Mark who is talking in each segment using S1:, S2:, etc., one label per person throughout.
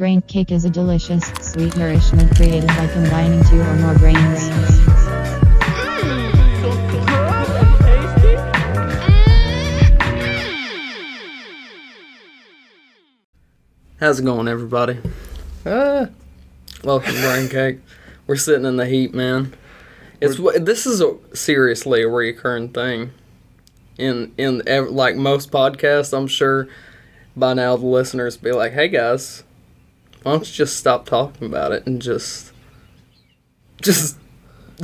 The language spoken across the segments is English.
S1: Brain cake is a delicious, sweet nourishment created by combining two or more grains.
S2: How's it going, everybody?
S3: Ah,
S2: Welcome to Brain Cake. We're sitting in the heat, man. It's wh- this is a, seriously a recurring thing. In in like most podcasts, I'm sure by now the listeners be like, "Hey guys, why don't you just stop talking about it and just just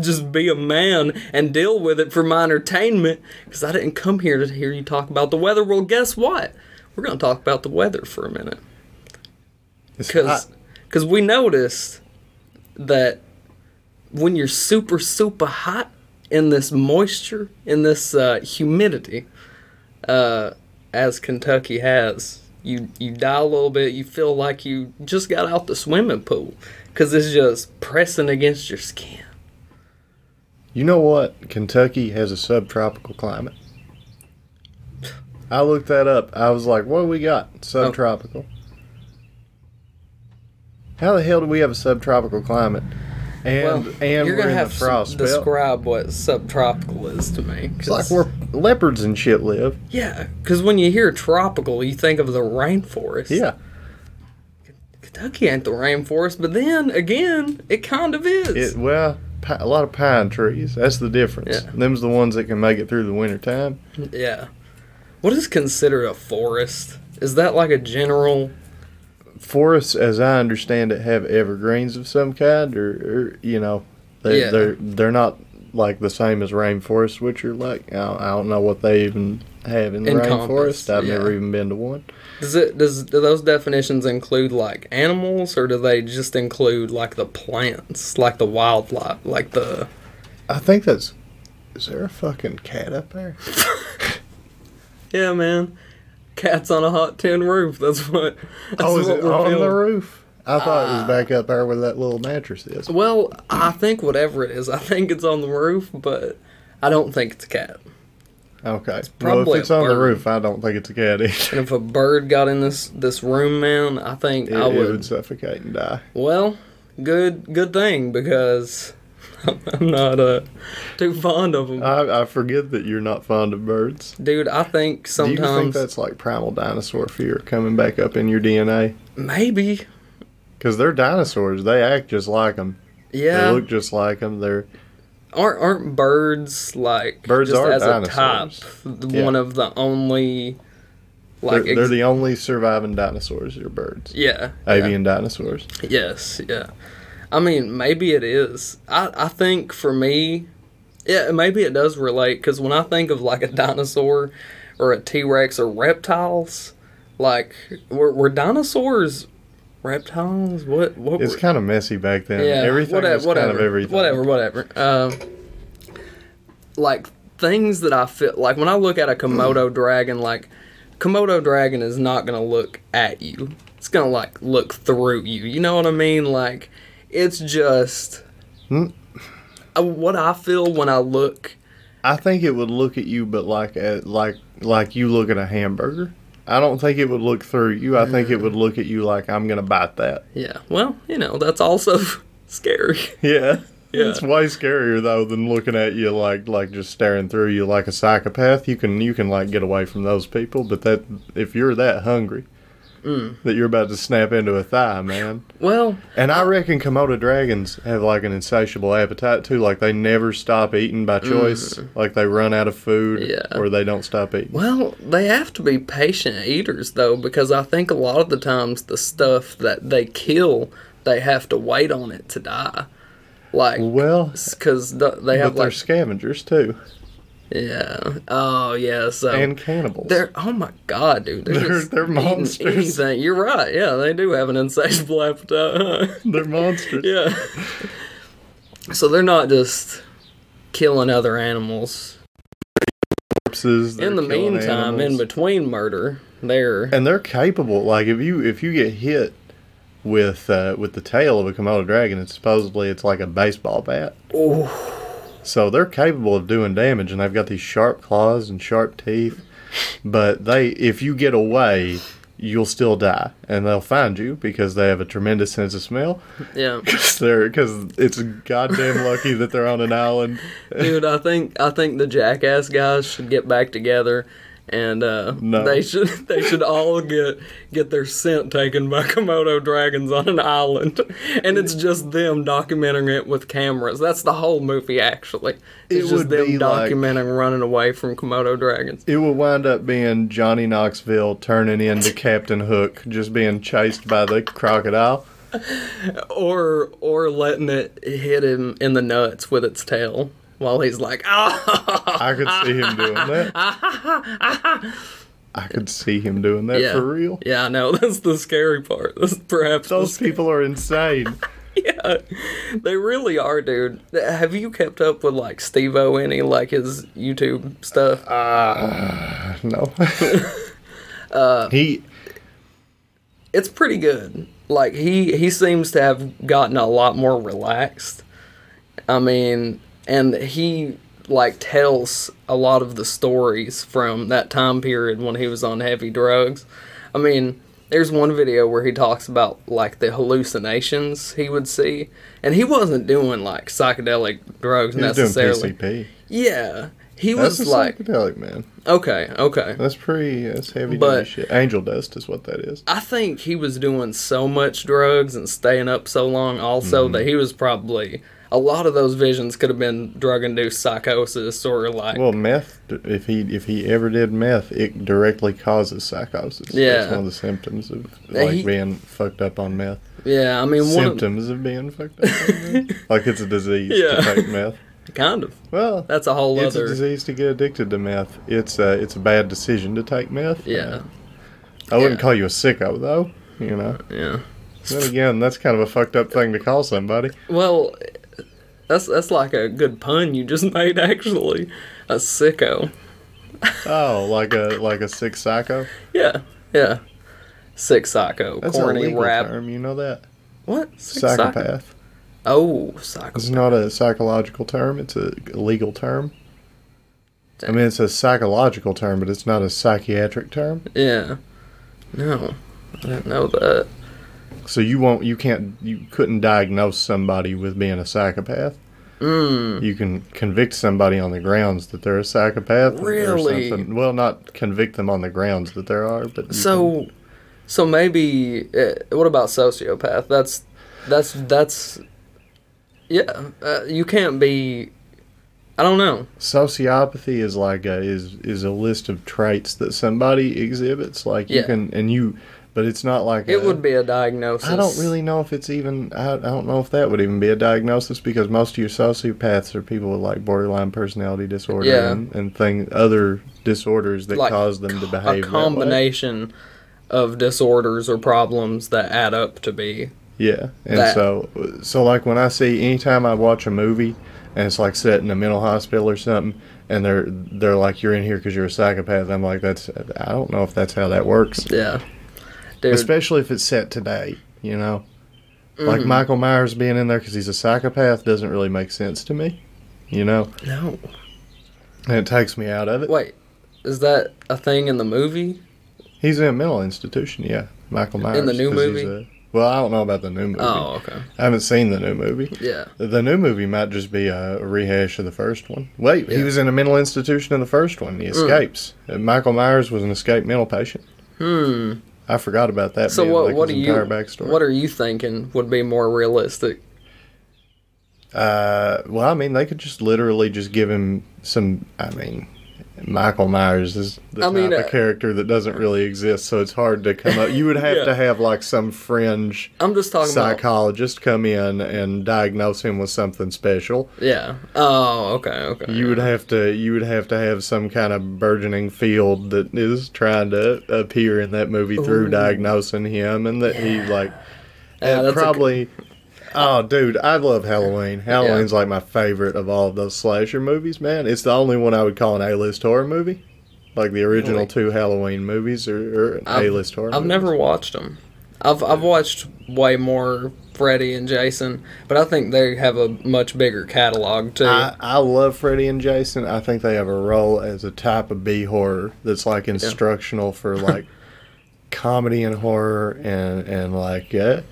S2: just be a man and deal with it for my entertainment?" Because I didn't come here to hear you talk about the weather. Well, guess what? We're gonna talk about the weather for a minute because because we noticed that when you're super super hot in this moisture in this uh, humidity uh, as Kentucky has you you die a little bit you feel like you just got out the swimming pool because it's just pressing against your skin
S3: You know what? Kentucky has a subtropical climate. I looked that up. I was like, what do we got? Oh. Subtropical. How the hell do we have a subtropical climate? And
S2: well
S3: and
S2: you're
S3: we're
S2: gonna
S3: in
S2: have
S3: the
S2: to
S3: frost
S2: describe what subtropical is to me
S3: It's like where leopards and shit live.
S2: yeah because when you hear tropical you think of the rainforest
S3: Yeah.
S2: Kentucky ain't the rainforest, but then again, it kind of is.
S3: It well, a lot of pine trees. That's the difference.
S2: Yeah.
S3: Them's the ones that can make it through the winter time.
S2: yeah. What is considered a forest? Is that like a general?
S3: Forests, as I understand it, have evergreens of some kind, or, or you know, they,
S2: Yeah.
S3: they're they're not like the same as rainforests, which are like I don't, I don't know what they even have in the rainforest. I've
S2: yeah.
S3: never even been to one.
S2: Does it does do those definitions include like animals, or do they just include like the plants, like the wildlife, like the?
S3: I think that's. Is there a fucking cat up there?
S2: Yeah, man. Cats on a hot tin roof. That's what. That's
S3: oh, is
S2: what
S3: it
S2: we're
S3: on the roof? I thought it was uh, back up there where that little mattress is.
S2: Well, I think whatever it is, I think it's on the roof, but I don't think it's a cat.
S3: Okay. well,
S2: probably
S3: if it's on the roof, I don't think it's a cat either.
S2: And if a bird got in this this room, man, I think
S3: It,
S2: I
S3: it
S2: would.
S3: would suffocate and die.
S2: Well, good good thing because I'm not uh, too fond of them,
S3: I, I forget that you're not fond of birds.
S2: dude. I think sometimes.
S3: Do you think that's like primal dinosaur fear coming back up in your DNA?
S2: maybe,
S3: Because they're dinosaurs. They act just like them.
S2: yeah.
S3: They look just like them. They're
S2: aren't aren't birds like
S3: Birds
S2: just
S3: are
S2: as
S3: dinosaurs.
S2: a type
S3: Yeah.
S2: one of the only like
S3: they're, they're the only surviving dinosaurs. Are birds.
S2: yeah yeah.
S3: Avian dinosaurs.
S2: Yes, yeah. I mean, maybe it is. I, I think for me, yeah, maybe it does relate because when I think of like a dinosaur or a T Rex or reptiles, like were, were dinosaurs reptiles? What what?
S3: It's
S2: were,
S3: kind of messy back then.
S2: yeah,
S3: Everything
S2: whatever,
S3: was
S2: whatever,
S3: kind of everything.
S2: whatever, whatever. Um, like things that I feel like when I look at a Komodo dragon, like Komodo dragon is not gonna look at you. It's gonna like look through you. You know what I mean? Like it's just
S3: Hmm.
S2: uh, what I feel when I look.
S3: I think it would look at you, but like at like like you look at a hamburger. I don't think it would look through you. I think it would look at you like I'm gonna bite that.
S2: Yeah, well, you know that's also scary.
S3: Yeah.
S2: Yeah.
S3: It's way scarier though than looking at you like like just staring through you like a psychopath. You can you can like get away from those people, but that if you're that hungry
S2: Mm.
S3: that you're about to snap into a thigh, man.
S2: Well,
S3: And I reckon Komodo dragons have like an insatiable appetite too. Like they never stop eating by choice. Like they run out of food
S2: Mm. Yeah.
S3: or they don't stop eating.
S2: Well, they have to be patient eaters though, because I think a lot of the times the stuff that they kill, they have to wait on it to die. Like,
S3: Well,
S2: because they have
S3: they're
S2: like,
S3: scavengers too,
S2: yeah, oh yeah, so
S3: and cannibals.
S2: they're oh my god, dude, they're,
S3: They're- they're monsters.
S2: anything. You're right, yeah, they do have an insatiable appetite. Huh?
S3: They're monsters.
S2: yeah, so they're not just killing other animals.
S3: Corpses,
S2: In the meantime, in between murder, they're
S3: and they're capable. Like if you if you get hit with uh, with the tail of a Komodo dragon, it's supposedly it's like a baseball bat.
S2: oh.
S3: So they're capable of doing damage, and they've got these sharp claws and sharp teeth. But they, if you get away, you'll still die, and they'll find you because they have a tremendous sense of smell.
S2: Yeah.
S3: Because they're because it's goddamn lucky that they're on an island.
S2: Dude, I think I think the jackass guys should get back together and uh,
S3: No.
S2: they should they should all get get their scent taken by Komodo dragons on an island, and it's just them documenting it with cameras. That's the whole movie, actually. It's
S3: It
S2: just
S3: would
S2: them
S3: be like-
S2: documenting running away from Komodo dragons.
S3: It will wind up being Johnny Knoxville turning into Captain Hook, just being chased by the crocodile.
S2: Or or letting it hit him in the nuts with its tail while he's like, ah.
S3: I could see him doing that. I could see him doing that
S2: Yeah.
S3: for real.
S2: Yeah, I know. That's the scary part. That's perhaps
S3: Those people are insane.
S2: Yeah, they really are, dude. Have you kept up with like Steve O any like his YouTube stuff?
S3: Uh, no.
S2: Uh,
S3: he
S2: It's pretty good. Like he he seems to have gotten a lot more relaxed. I mean, and he like tells a lot of the stories from that time period when he was on heavy drugs. I mean, there's one video where he talks about like the hallucinations he would see, and he wasn't doing like psychedelic drugs
S3: he was doing
S2: necessarily.
S3: PCP.
S2: Yeah, he
S3: That's
S2: was
S3: a
S2: like,
S3: psychedelic man.
S2: okay, okay.
S3: That's pretty. That's heavy
S2: But-
S3: duty shit. Angel dust is what that is.
S2: I think he was doing so much drugs and staying up so long, also
S3: Mm-hmm.
S2: that he was probably a lot of those visions could have been drug-induced psychosis or like
S3: Well, meth. If he if he ever did meth, it directly causes psychosis.
S2: Yeah.
S3: that's one of the symptoms of like
S2: he-
S3: being fucked up on meth.
S2: yeah. I mean, one of,
S3: symptoms of being fucked up. on meth. like it's a disease
S2: Yeah.
S3: to take meth.
S2: kind of
S3: Well,
S2: that's a whole other.
S3: it's a disease to get addicted to meth. It's a it's a bad decision to take meth.
S2: yeah, uh,
S3: I wouldn't
S2: Yeah.
S3: call you a sicko though. You know.
S2: yeah.
S3: Then again, that's kind of a fucked up thing to call somebody.
S2: Well, that's that's like a good pun you just made actually. A sicko.
S3: Oh, like a like a sick psycho.
S2: Yeah, yeah. Sick psycho,
S3: That's
S2: corny
S3: a legal
S2: rap.
S3: term. You know that
S2: What? Sick psycho?
S3: Oh, psychopath.
S2: Oh,
S3: psycho
S2: It's
S3: not a psychological term. It's a legal term. I mean, it's a psychological term, but it's not a psychiatric term.
S2: Yeah. No, I didn't know that.
S3: So you won't, you can't, you couldn't diagnose somebody with being a psychopath.
S2: Mm.
S3: You can convict somebody on the grounds that they're a psychopath.
S2: Really?
S3: Or something. Well, not convict them on the grounds that there are, but
S2: So, so maybe uh, what about sociopath? That's that's that's yeah. Uh, you can't be. I don't know.
S3: sociopathy is like a is is a list of traits that somebody exhibits. Like you
S2: Yeah.
S3: can, and you, but it's not like
S2: It
S3: a-
S2: would be a diagnosis.
S3: I don't really know if it's even. I, I don't know if that would even be a diagnosis because most of your sociopaths are people with like borderline personality disorder
S2: Yeah.
S3: and, and thing other disorders that
S2: Like
S3: cause them to
S2: a
S3: behave. that way.
S2: combination of disorders or problems that add up to be.
S3: Yeah, and
S2: that-
S3: so so like when I see anytime I watch a movie and it's like set in a mental hospital or something. And they're they're like you're in here because you're a psychopath. I'm like that's I don't know if that's how that works.
S2: Yeah, dude.
S3: Especially if it's set today, you know. Like
S2: Mhm.
S3: Michael Myers being in there because he's a psychopath doesn't really make sense to me, you know.
S2: no.
S3: And it takes me out of it.
S2: Wait, is that a thing in the movie?
S3: He's in a mental institution, yeah. Michael Myers.
S2: In the new movie?
S3: well, I don't know about the new movie.
S2: Oh, okay.
S3: I haven't seen the new movie.
S2: Yeah.
S3: The- new movie might just be a rehash of the first one. Wait, he was in a mental institution in the first one. He escapes. Uh, Michael Myers was an escaped mental patient.
S2: Hmm.
S3: I forgot about that.
S2: So what?
S3: like
S2: what you?
S3: backstory.
S2: What are you thinking would be more realistic?
S3: Uh, well, I mean, they could just literally just give him some. I mean, Michael Myers is the
S2: I
S3: type
S2: mean,
S3: of
S2: uh,
S3: character that doesn't really exist, so it's hard to come up. You would have
S2: Yeah.
S3: to have like some fringe
S2: I'm just talking about.
S3: psychologist come in and diagnose him with something special.
S2: Yeah. Oh, okay, okay.
S3: You would have to. You would have to have some kind of burgeoning field that is trying to appear in that movie through
S2: Ooh.
S3: diagnosing him, and that he like.
S2: Yeah,
S3: and
S2: that's a
S3: probably. Oh, dude, I love Halloween. Halloween's like my favorite of all of those slasher movies, man. It's the only one I would call an A-list horror movie. Like the original
S2: Really?
S3: two Halloween movies an
S2: I've-
S3: A-list horror.
S2: I've
S3: movies.
S2: never watched them. I've I've watched way more Freddy and Jason, but I think they have a much bigger catalog too.
S3: I, I love Freddy and Jason. I think they have a role as a type of B horror that's like instructional for like comedy and horror and and like uh,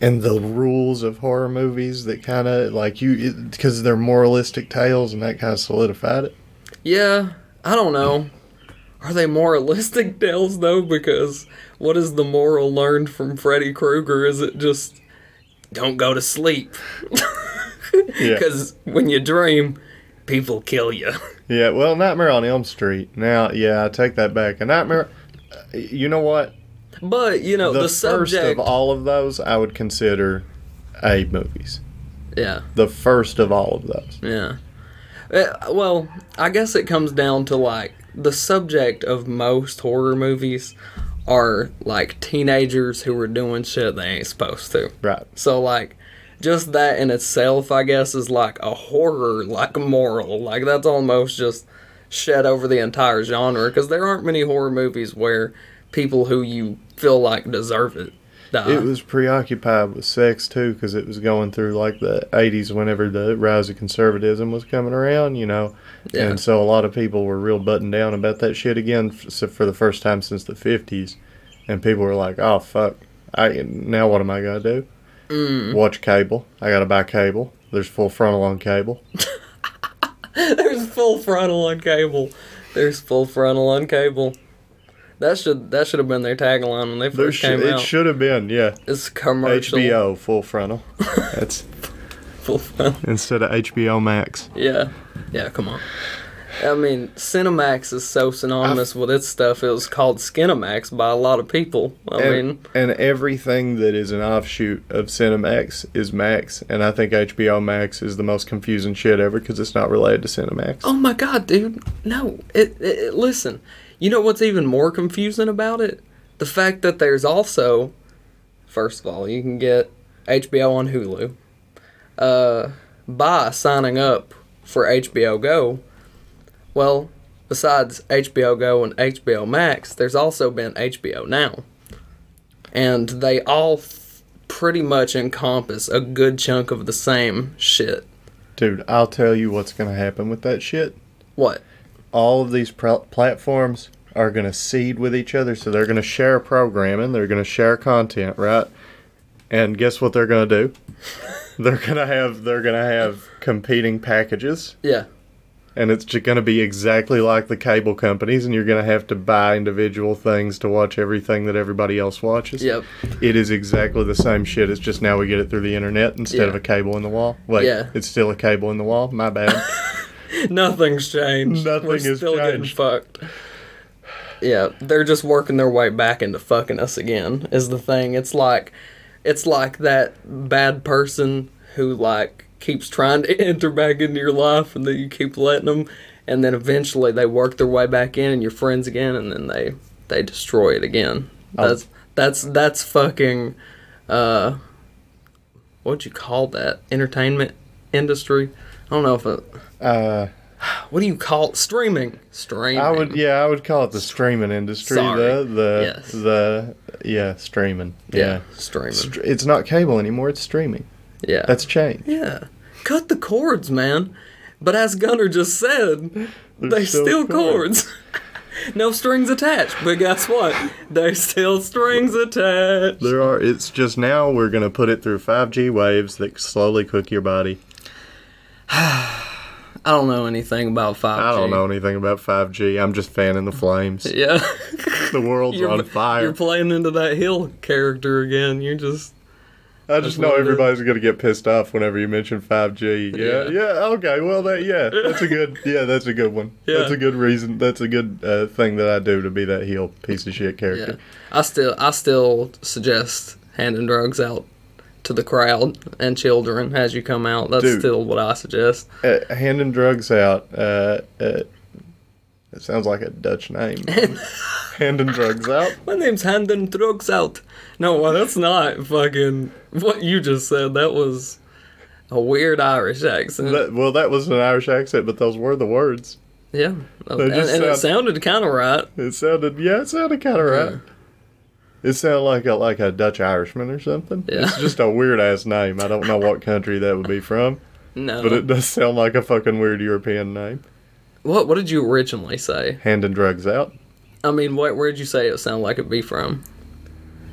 S3: and the rules of horror movies that kind of like you because they're moralistic tales and that kind of solidified it.
S2: Yeah, I don't know. Are they moralistic tales though? Because what is the moral learned from Freddy Krueger? Is it just don't go to sleep?
S3: Yeah.
S2: Because when you dream, people kill you.
S3: Yeah, well, Nightmare on Elm Street. Now, yeah, I take that back. A Nightmare. uh, You know what?
S2: But you know
S3: the,
S2: the,
S3: first of all of those, I would consider A movies.
S2: yeah,
S3: The first of all of those.
S2: yeah. Uh, well, I guess it comes down to like the subject of most horror movies are like teenagers who are doing shit they ain't supposed to.
S3: Right.
S2: So like just that in itself I guess is like a horror like moral. Like that's almost just shed over the entire genre because there aren't many horror movies where people who you feel like deserve it die.
S3: It was preoccupied with sex too, because it was going through like the '80s, whenever the rise of conservatism was coming around, you know,
S2: Yeah.
S3: and so a lot of people were real buttoned down about that shit again for the first time since the '50s, and people were like, "Oh fuck, I now what am I gonna do?
S2: Mm.
S3: Watch cable? I gotta buy cable. There's full frontal on cable.
S2: There's full frontal on cable. There's full frontal on cable. That should that should have been their tagline when they first
S3: sh-
S2: came
S3: it
S2: out.
S3: It should have been, yeah,
S2: it's commercial.
S3: HBO full frontal. That's
S2: Full frontal.
S3: instead of HBO Max.
S2: Yeah, yeah. Come on. I mean, Cinemax is so synonymous with its stuff. It was called Skinemax by a lot of people. I
S3: and,
S2: mean,
S3: and everything that is an offshoot of Cinemax is Max, and I think HBO Max is the most confusing shit ever because it's not related to Cinemax.
S2: oh my god, dude! No, it, it, it- Listen, you know what's even more confusing about it? The fact that there's also, first of all, you can get HBO on Hulu. Uh, by signing up for HBO Go. Well, besides HBO Go and HBO Max, there's also been HBO Now. And they all f- pretty much encompass a good chunk of the same shit.
S3: Dude, I'll tell you what's going to happen with that shit.
S2: What?
S3: All of these pr- platforms are going to seed with each other, so they're going to share programming, they're going to share content, right? And guess what they're going to do? they're going to have they're going to have competing packages.
S2: Yeah.
S3: and it's going to be exactly like the cable companies and you're going to have to buy individual things to watch everything that everybody else watches
S2: Yep.
S3: it is exactly the same shit it's just now we get it through the internet instead of a cable in the wall wait
S2: Yeah.
S3: it's still a cable in the wall my bad
S2: Nothing's changed.
S3: Nothing
S2: We're
S3: has
S2: still getting fucked. Yeah, they're just working their way back into fucking us again. Is the thing? It's like, it's like that bad person who like keeps trying to enter back into your life, and then you keep letting them, and then eventually they work their way back in, and you're friends again, and then they they destroy it again.
S3: Oh.
S2: That's that's that's fucking. Uh, what'd you call that? Entertainment industry. I don't know if it.
S3: uh,
S2: What do you call it? Streaming? Streaming.
S3: i would yeah i would call it the streaming industry
S2: Sorry.
S3: the the
S2: Yes.
S3: the yeah streaming
S2: Yeah,
S3: yeah,
S2: streaming.
S3: Str- it's not cable anymore it's streaming
S2: yeah.
S3: that's changed
S2: yeah. Cut the cords, man. But as Gunner just said,
S3: There's
S2: they
S3: still
S2: still
S3: cords.
S2: cords. no strings attached. But guess what? There's still strings attached.
S3: there are it's just now we're going to put it through 5g waves that slowly cook your body
S2: I don't know anything about 5G.
S3: I don't know anything about 5G. I'm just fanning the flames.
S2: Yeah.
S3: The world's
S2: you're,
S3: on fire.
S2: You're playing into that heel character again. You're just.
S3: I just know
S2: what it is.
S3: everybody's going to get pissed off whenever you mention 5G. Yeah,
S2: Yeah.
S3: yeah, okay. Well, that yeah, that's a good yeah, that's a good one.
S2: Yeah.
S3: That's a good reason. That's a good uh, thing that I do to be that heel piece of shit
S2: Yeah.
S3: character.
S2: I still, I still suggest handing drugs out to the crowd and children as you come out. That's
S3: Dude.
S2: still what I suggest.
S3: Uh, handing drugs out. Uh, uh, it sounds like a Dutch name. handing drugs out.
S2: My name's handing drugs out. No, well, that's not fucking what you just said. That was a weird Irish accent.
S3: That, well, that was an Irish accent, but those were the words.
S2: yeah, and,
S3: just
S2: and it sounded kind of right.
S3: It sounded yeah, it sounded kind of right. It sounded like a like a Dutch Irishman or something.
S2: Yeah.
S3: It's just a weird ass name. I don't know what country that would be from,
S2: No,
S3: but it does sound like a fucking weird European name.
S2: what what did you originally say?
S3: Handing drugs out.
S2: I mean, what? Where'd you say it sounded like it'd be from?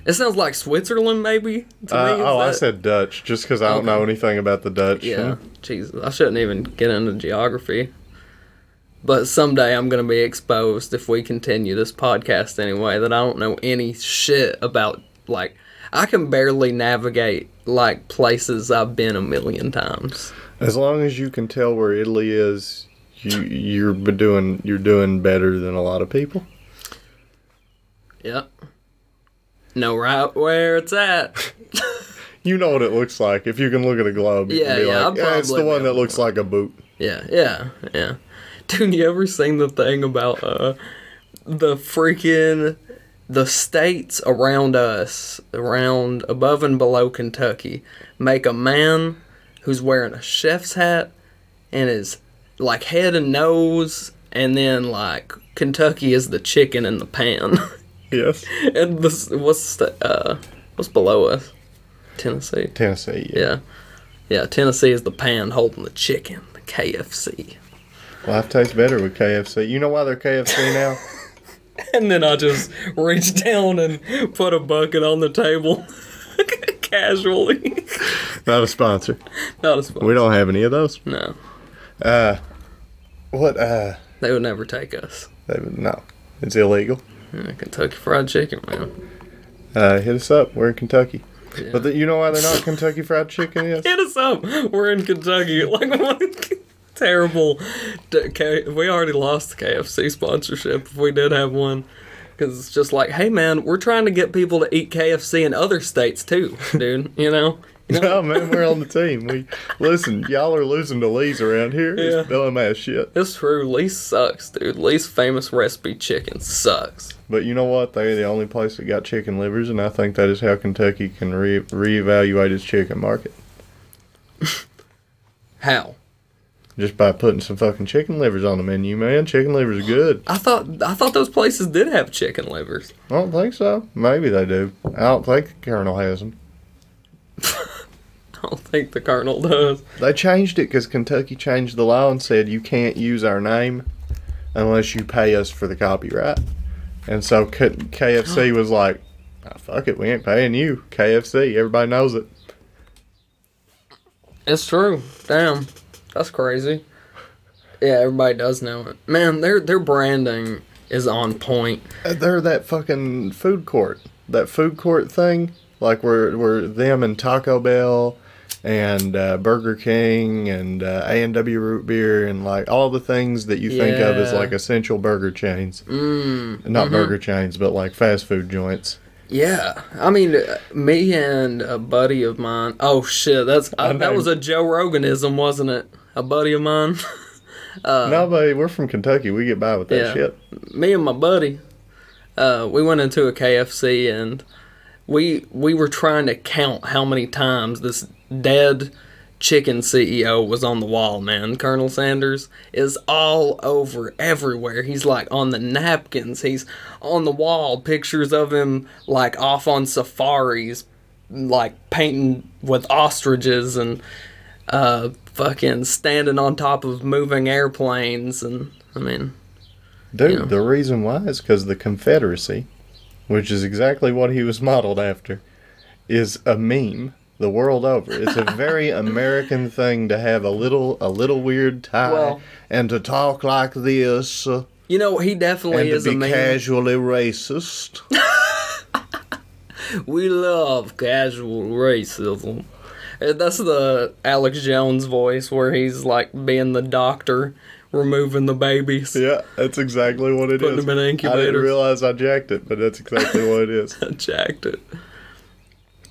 S2: It sounds like Switzerland, maybe. To
S3: Uh,
S2: me,
S3: oh, I said Dutch just because I don't
S2: Okay.
S3: know anything about the Dutch.
S2: Yeah, Jesus, I shouldn't even get into geography. But someday I'm gonna be exposed if we continue this podcast anyway that I don't know any shit about. Like, I can barely navigate like places I've been a million times.
S3: As long as you can tell where Italy is, you you're doing you're doing better than a lot of people.
S2: Yep. Know right where it's at.
S3: You know what it looks like. If you can look at a globe, you
S2: Yeah,
S3: can be
S2: yeah,
S3: like,
S2: I'll
S3: it's the one that looks like a boot.
S2: Yeah, yeah, yeah. Dude, you ever seen the thing about uh the freaking the states around us, around above and below Kentucky, make a man who's wearing a chef's hat and his like head and nose, and then like Kentucky is the chicken in the pan,
S3: Yes,
S2: and this what's the uh what's below us? Tennessee.
S3: Tennessee.
S2: Yeah, yeah. Tennessee is the pan holding the chicken, the KFC.
S3: Life tastes better with KFC. You know why they're KFC now?
S2: And then I just reached down and put a bucket on the table casually.
S3: Not a sponsor.
S2: Not as fun.
S3: We don't have any of those.
S2: No,
S3: Uh, what? Uh,
S2: they would never take us.
S3: they, would no, it's illegal.
S2: Yeah, Kentucky Fried Chicken, man.
S3: Uh, hit us up. We're in Kentucky.
S2: Yeah.
S3: But the, you know why they're not Kentucky Fried Chicken? Is
S2: Hit us up. We're in Kentucky. Like, terrible. We already lost the KFC sponsorship if we did have one. Because it's just like, hey, man, we're trying to get people to eat KFC in other states, too, dude. You know? You know?
S3: No man, we're on the team. We listen. Y'all are losing to Lee's around here.
S2: Yeah.
S3: It's dumbass shit.
S2: It's true. Lee's sucks, dude. Lee's famous recipe chicken sucks.
S3: But you know what? They're the only place that got chicken livers, and I think that is how Kentucky can re- reevaluate its chicken market.
S2: How?
S3: Just by putting some fucking chicken livers on the menu, man. Chicken livers are good.
S2: I thought I thought those places did have chicken livers.
S3: I don't think so. Maybe they do. I don't think the Colonel has them.
S2: I don't think the Colonel does.
S3: They changed it because Kentucky changed the law and said you can't use our name unless you pay us for the copyright. And so KFC was like, "Ah, fuck it, we ain't paying you. KFC, everybody knows it.
S2: It's true. Damn, that's crazy. Yeah, everybody does know it. Man, their their branding is on point.
S3: Uh, They're that fucking food court. That food court thing. Like where, where them and Taco Bell and uh, Burger King and uh, A&W Root Beer and like all the things that you think of as like essential burger chains.
S2: Mm.
S3: Not burger chains, but like fast food joints.
S2: Yeah, I mean, uh, me and a buddy of mine. Oh shit, that's
S3: I
S2: uh, that was a Joe Roganism, wasn't it? A buddy of mine. uh,
S3: no, buddy, we're from Kentucky. We get by with that
S2: Yeah.
S3: shit.
S2: me and my buddy, uh, we went into a KFC and we we were trying to count how many times this dead chicken CEO was on the wall, man. Colonel Sanders is all over everywhere. He's like on the napkins, he's on the wall, pictures of him like off on safaris, like painting with ostriches and uh fucking standing on top of moving airplanes and I mean
S3: Dude,
S2: Yeah.
S3: the reason why is because the Confederacy, which is exactly what he was modeled after, is a meme the world over. It's a very American thing to have a little a little weird tie
S2: Well-
S3: and to talk like this uh,
S2: You know, he definitely
S3: and to
S2: is a
S3: be
S2: man.
S3: casually racist.
S2: We love casual racism. Uh, That's the Alex Jones voice where he's like being the doctor, removing the babies.
S3: yeah, that's exactly what it is.
S2: Putting them in
S3: I didn't realize I jacked it, but that's exactly what it is.
S2: I Jacked it.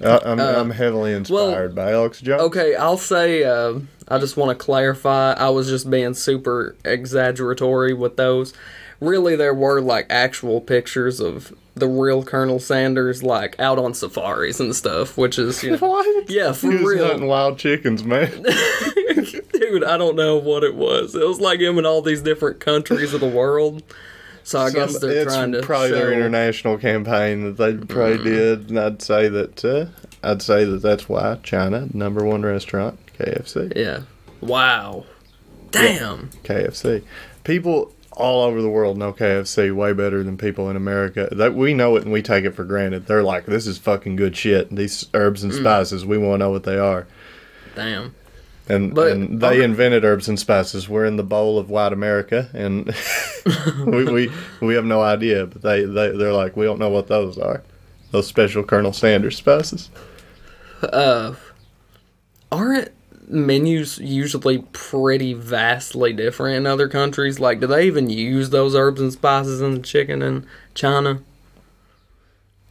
S3: I, I'm,
S2: Uh,
S3: I'm heavily inspired by Alex Jones.
S2: Okay, I'll say, uh, I just want to clarify. I was just being super exaggeratory with those. Really, there were like actual pictures of the real Colonel Sanders, like out on safaris and stuff, which is, you know.
S3: What?
S2: Yeah, for
S3: He was
S2: real.
S3: hunting wild chickens, man.
S2: Dude, I don't know what it was. It was like him in all these different countries of the world. So I guess they're
S3: it's
S2: trying to
S3: probably
S2: show.
S3: their international campaign that they probably did, and I'd say that uh, I'd say that that's why China number one restaurant KFC
S2: Yeah. Wow. Damn.
S3: KFC. People all over the world know KFC way better than people in America. That we know it and we take it for granted. They're like, this is fucking good shit. These herbs and spices, we want to know what they are.
S2: Damn.
S3: And,
S2: But-
S3: and they
S2: okay.
S3: invented herbs and spices. We're in the bowl of white America, and we, we we have no idea. But they they they're like, we don't know what those are. Those special Colonel Sanders spices.
S2: Uh, aren't menus usually pretty vastly different in other countries? Like, do they even use those herbs and spices in the chicken in China?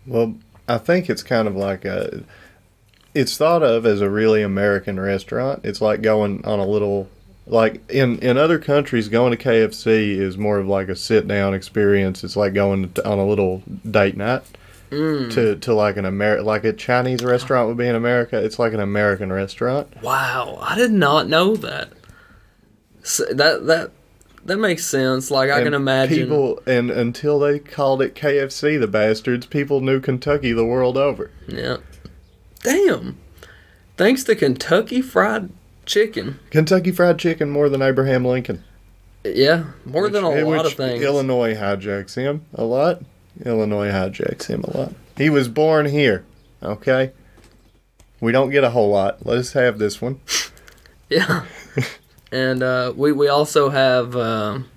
S3: Well, I think it's kind of like a. It's thought of as a really American restaurant. It's like going on a little, like in in other countries, going to KFC is more of like a sit down experience. It's like going to, on a little date night.
S2: Mm.
S3: To, to like an Amer like a Chinese restaurant would be in America, it's like an American restaurant.
S2: Wow, I did not know that. So that that that makes sense. Like I
S3: And
S2: can imagine.
S3: people, and until they called it KFC, the bastards, people knew Kentucky the world over.
S2: Yeah. Damn. Thanks to Kentucky Fried Chicken.
S3: Kentucky Fried Chicken more than Abraham Lincoln.
S2: Yeah, more than a
S3: Which-
S2: lot of
S3: which
S2: things.
S3: Illinois hijacks him a lot. Illinois hijacks him a lot. He was born here. Okay. We don't get a whole lot. Let's have this one.
S2: Yeah. and uh, we we also have um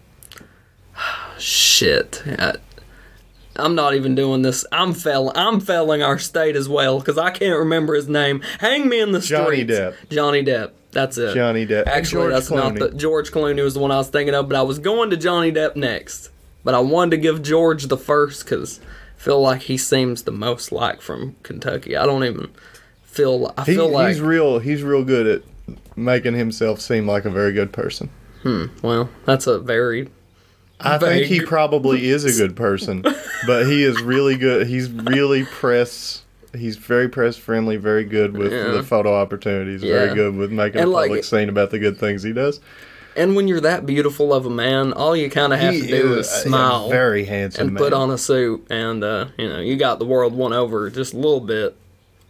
S2: shit. I, I'm not even doing this. I'm fail. I'm failing our state as well because I can't remember his name. Hang me in the
S3: Johnny
S2: streets.
S3: Depp.
S2: Johnny Depp. That's it.
S3: Johnny Depp.
S2: Actually, that's not the George Clooney was the one I was thinking of, but I was going to Johnny Depp next. But I wanted to give George the first because I feel like he seems the most like from Kentucky. I don't even feel. I
S3: He-
S2: feel like
S3: he's real. He's real good at making himself seem like a very good person. Hmm.
S2: Well, that's a very
S3: I think he probably is a good person, but he is really good. He's really press. He's very press friendly, very good with
S2: Yeah.
S3: the photo opportunities,
S2: Yeah.
S3: very good with making
S2: And,
S3: a
S2: like-
S3: public scene about the good things he does.
S2: And when you're that beautiful of a man, all you kind of have
S3: He
S2: to do is
S3: a- a
S2: smile
S3: very handsome
S2: and
S3: man.
S2: put on a suit, and uh, you know you got the world won over just a little bit,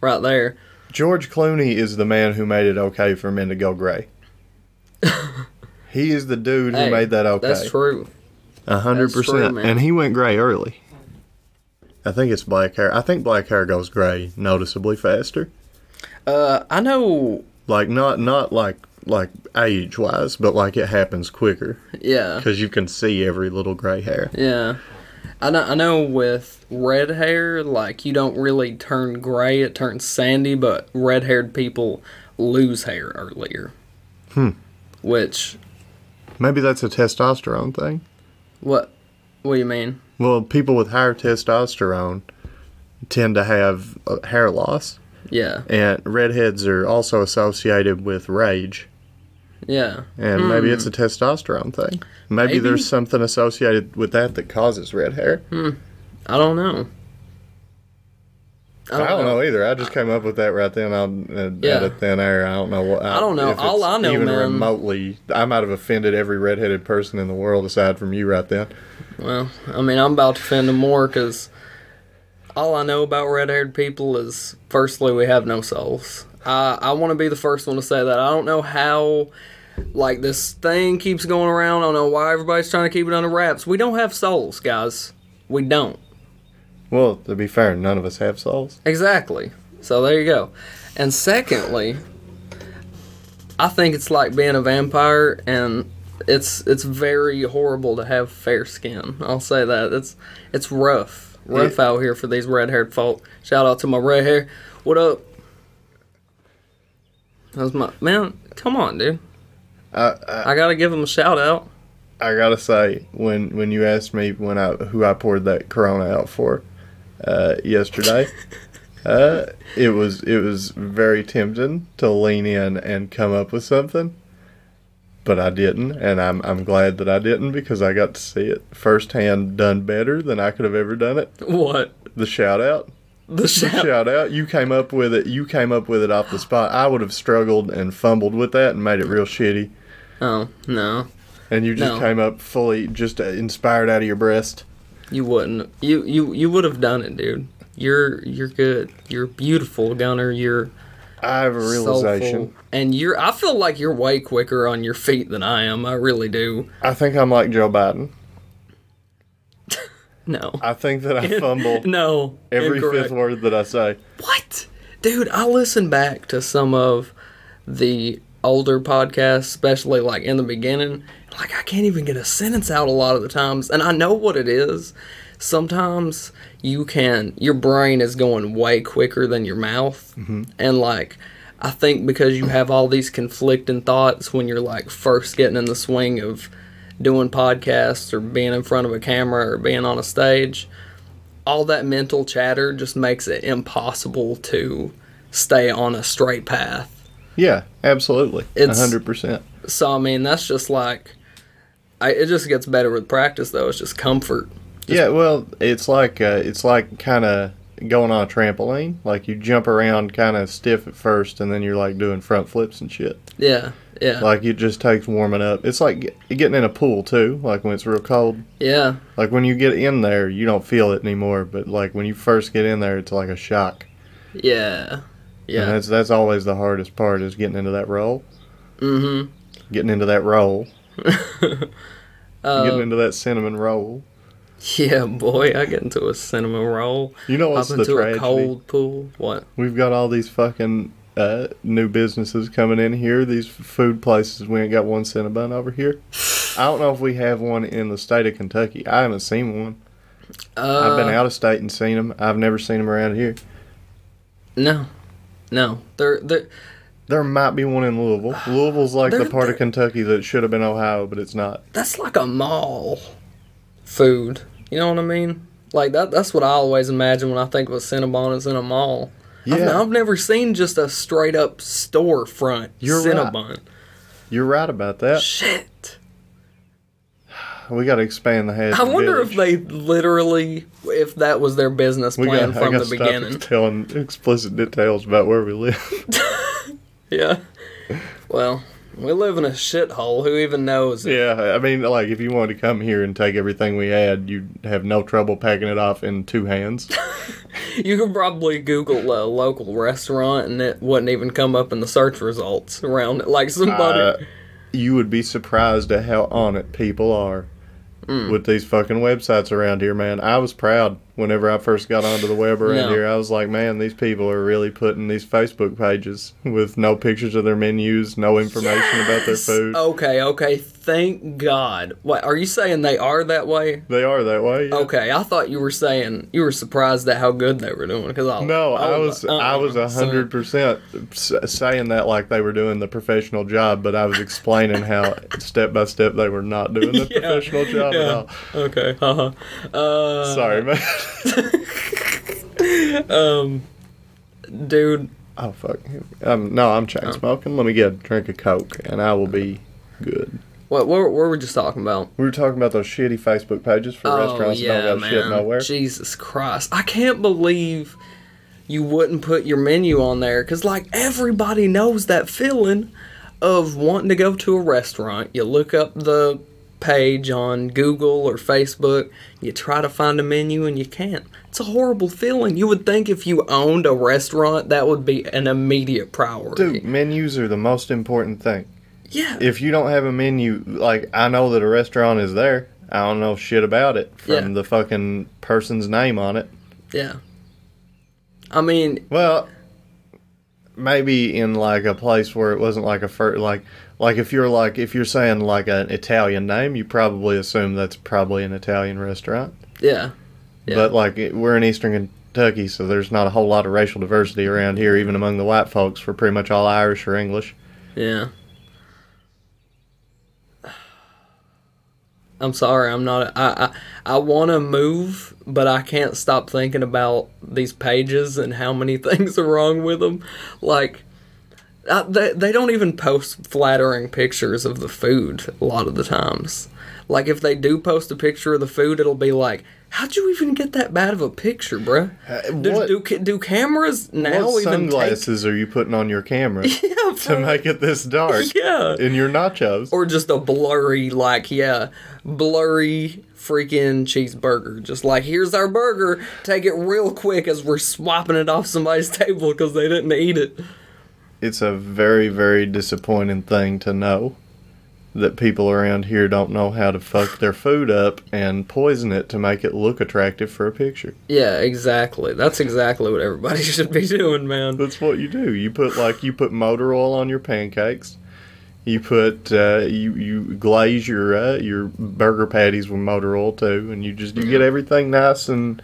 S2: right there.
S3: George Clooney is the man who made it okay for men to go gray. he is the dude who
S2: Hey,
S3: made that okay.
S2: That's true.
S3: A hundred percent. And he went gray early. I think it's black hair. I think black hair goes gray noticeably faster.
S2: Uh, I know.
S3: Like not not like like age wise, but like it happens quicker
S2: Yeah,
S3: because you can see every little gray hair.
S2: yeah. I know. I know. With red hair, like you don't really turn gray; it turns sandy. But red-haired people lose hair earlier.
S3: Hmm.
S2: Which
S3: Maybe that's a testosterone thing.
S2: What? What do you mean?
S3: Well, people with higher testosterone tend to have uh, hair loss,
S2: Yeah,
S3: and redheads are also associated with rage.
S2: yeah.
S3: And maybe it's a testosterone thing. Maybe,
S2: Maybe.
S3: there's something associated with that that causes red hair. Hmm.
S2: I don't know.
S3: I don't, know. either. I just came up with that right then on uh,
S2: Yeah.
S3: out of thin air. I don't know what.
S2: I don't know. All I know,
S3: even
S2: man-
S3: remotely, I might have offended every redheaded person in the world aside from you right then.
S2: Well, I mean, I'm about to offend them more because all I know about red-haired people is, firstly, we have no souls. I I want to be the first one to say that. I don't know how, like, this thing keeps going around. I don't know why everybody's trying to keep it under wraps. We don't have souls, guys. We don't.
S3: Well, to be fair, none of us have souls.
S2: Exactly. So there you go. And secondly, I think it's like being a vampire and it's it's very horrible to have fair skin. I'll say that. It's it's rough. Rough
S3: Yeah.
S2: out here for these red haired folk. Shout out to my red hair. What up? That's my man, come on, dude.
S3: I, I
S2: I gotta give him a shout out.
S3: I gotta say, when when you asked me when I who I poured that Corona out for uh, yesterday, uh, it was it was very tempting to lean in and come up with something, but I didn't, and I'm I'm glad that I didn't because I got to see it firsthand done better than I could have ever done it.
S2: What?
S3: The shout out,
S2: The shout
S3: shout out, you came up with it. You came up with it off the spot. I would have struggled and fumbled with that and made it real shitty.
S2: Oh, no.
S3: And you just
S2: No.
S3: came up fully just uh, inspired out of your breast.
S2: You wouldn't. You you you would have done it, dude. You're you're good. You're beautiful, Gunner. You're
S3: I have a realization.
S2: soulful. and you're. I feel like you're way quicker on your feet than I am. I really do.
S3: I think I'm like Joe Biden.
S2: No.
S3: I think that I fumble
S2: no.
S3: every
S2: incorrect.
S3: fifth word that I say.
S2: What? Dude, I listen back to some of the older podcasts, especially like in the beginning. Like, I can't even get a sentence out a lot of the times. And I know what it is. Sometimes you can, your brain is going way quicker than your mouth. Mm-hmm. And like, I think because you have all these conflicting thoughts when you're like first getting in the swing of doing podcasts or being in front of a camera or being on a stage, all that mental chatter just makes it impossible to stay on a straight path.
S3: Yeah, absolutely.
S2: It's-
S3: hundred percent.
S2: So I mean, that's just like, I, it just gets better with practice though. It's just comfort.
S3: Yeah, well, it's like uh, it's like kind of going on a trampoline. Like you jump around kind of stiff at first, and then you're like doing front flips and shit.
S2: Yeah, yeah,
S3: Like it just takes warming up. It's like get- getting in a pool too. Like when it's real cold.
S2: yeah,
S3: Like when you get in there, you don't feel it anymore. But like when you first get in there, it's like a shock.
S2: yeah,
S3: And
S2: yeah.
S3: that's that's always the hardest part is getting into that role.
S2: Mm-hmm.
S3: Getting into that role.
S2: Uh,
S3: getting into that cinnamon roll.
S2: yeah, boy, I get into a cinnamon roll.
S3: You know what's the
S2: into a cold pool. What?
S3: We've got all these fucking uh, new businesses coming in here. These food places. We ain't got one Cinnabon over here. I don't know if we have one in the state of Kentucky. I haven't seen one.
S2: Uh,
S3: I've been out of state and seen them. I've never seen them around here.
S2: No, no. They're they're
S3: There might be one in Louisville. Louisville's like the part of Kentucky that should have been Ohio, but it's not.
S2: that's like a mall food. You know what I mean? Like that. That's what I always imagine when I think of a Cinnabon is in a mall. I've,
S3: Yeah.
S2: I've never seen just a straight up storefront
S3: You're right. You're right about that.
S2: Shit.
S3: We got to expand the hash.
S2: I wonder if they literally, if that was their business
S3: we
S2: plan
S3: got, I
S2: from the beginning.
S3: stop telling explicit details about where we live.
S2: Yeah. Well, we live in a shithole. Who even knows?
S3: yeah, I mean, like if you wanted to come here and take everything we had, you'd have no trouble packing it off in two hands.
S2: You could probably Google a local restaurant and it wouldn't even come up in the search results around it. Like somebody.
S3: Uh, you would be surprised at how on it people are
S2: Hmm.
S3: with these fucking websites around here, man. I was proud whenever I first got onto the web around
S2: No.
S3: here. I was like, man, these people are really putting these Facebook pages with no pictures of their menus, no information about their food.
S2: Okay, okay. Thank God. What are you saying? They are that way?
S3: They are that way. yeah.
S2: Okay, I thought you were saying you were surprised at how good they were doing. Because I
S3: No, I was
S2: uh-uh.
S3: I was a
S2: So-
S3: hundred percent saying that like they were doing the professional job, but I was explaining how step by step they were not doing the
S2: Yeah,
S3: professional job at all.
S2: Okay. Uh-huh. Uh
S3: Sorry, man.
S2: Um, dude.
S3: oh fuck. Um, no, I'm
S2: Oh.
S3: chain smoking. Let me get a drink of coke, and I will be good.
S2: What? What, what were we just talking about?
S3: We were talking about those shitty Facebook pages for restaurants that don't shit nowhere.
S2: Oh, Jesus Christ. I can't believe you wouldn't put your menu on there because, like, everybody knows that feeling of wanting to go to a restaurant. You look up the page on Google or Facebook, you try to find a menu and you can't. It's a horrible feeling. You would think if you owned a restaurant, that would be an immediate priority.
S3: Dude, menus are the most important thing.
S2: yeah.
S3: If you don't have a menu, like I know that a restaurant is there, I don't know shit about it from
S2: Yeah.
S3: the fucking person's name on it.
S2: yeah. I mean,
S3: Well, maybe in like a place where it wasn't like a first, like like if you're like if you're saying like an Italian name, you probably assume that's probably an Italian restaurant.
S2: yeah. Yeah.
S3: But like we're in Eastern Kentucky, so there's not a whole lot of racial diversity around here, even among the white folks. We're pretty much all Irish or English.
S2: Yeah. I'm sorry, I'm not. I I, I want to move, but I can't stop thinking about these pages and how many things are wrong with them. Like, I, they they don't even post flattering pictures of the food a lot of the times. Like, if they do post a picture of the food, it'll be like, "How'd you even get that bad of a picture, bruh? Uh, do,
S3: what-
S2: do, do cameras now
S3: what
S2: even take?
S3: sunglasses are you putting on your camera
S2: Yeah,
S3: to make it this dark
S2: yeah.
S3: in your nachos?
S2: or just a blurry like yeah blurry freaking cheeseburger just like here's our burger take it real quick as we're swapping it off somebody's table because they didn't eat it
S3: it's a very very disappointing thing to know that people around here don't know how to fuck their food up and poison it to make it look attractive for a picture.
S2: Yeah, exactly. That's exactly what everybody should be doing, man.
S3: That's what you do. You put like you put motor oil on your pancakes. You put uh, you you glaze your uh, your burger patties with motor oil too, and you just you get everything nice and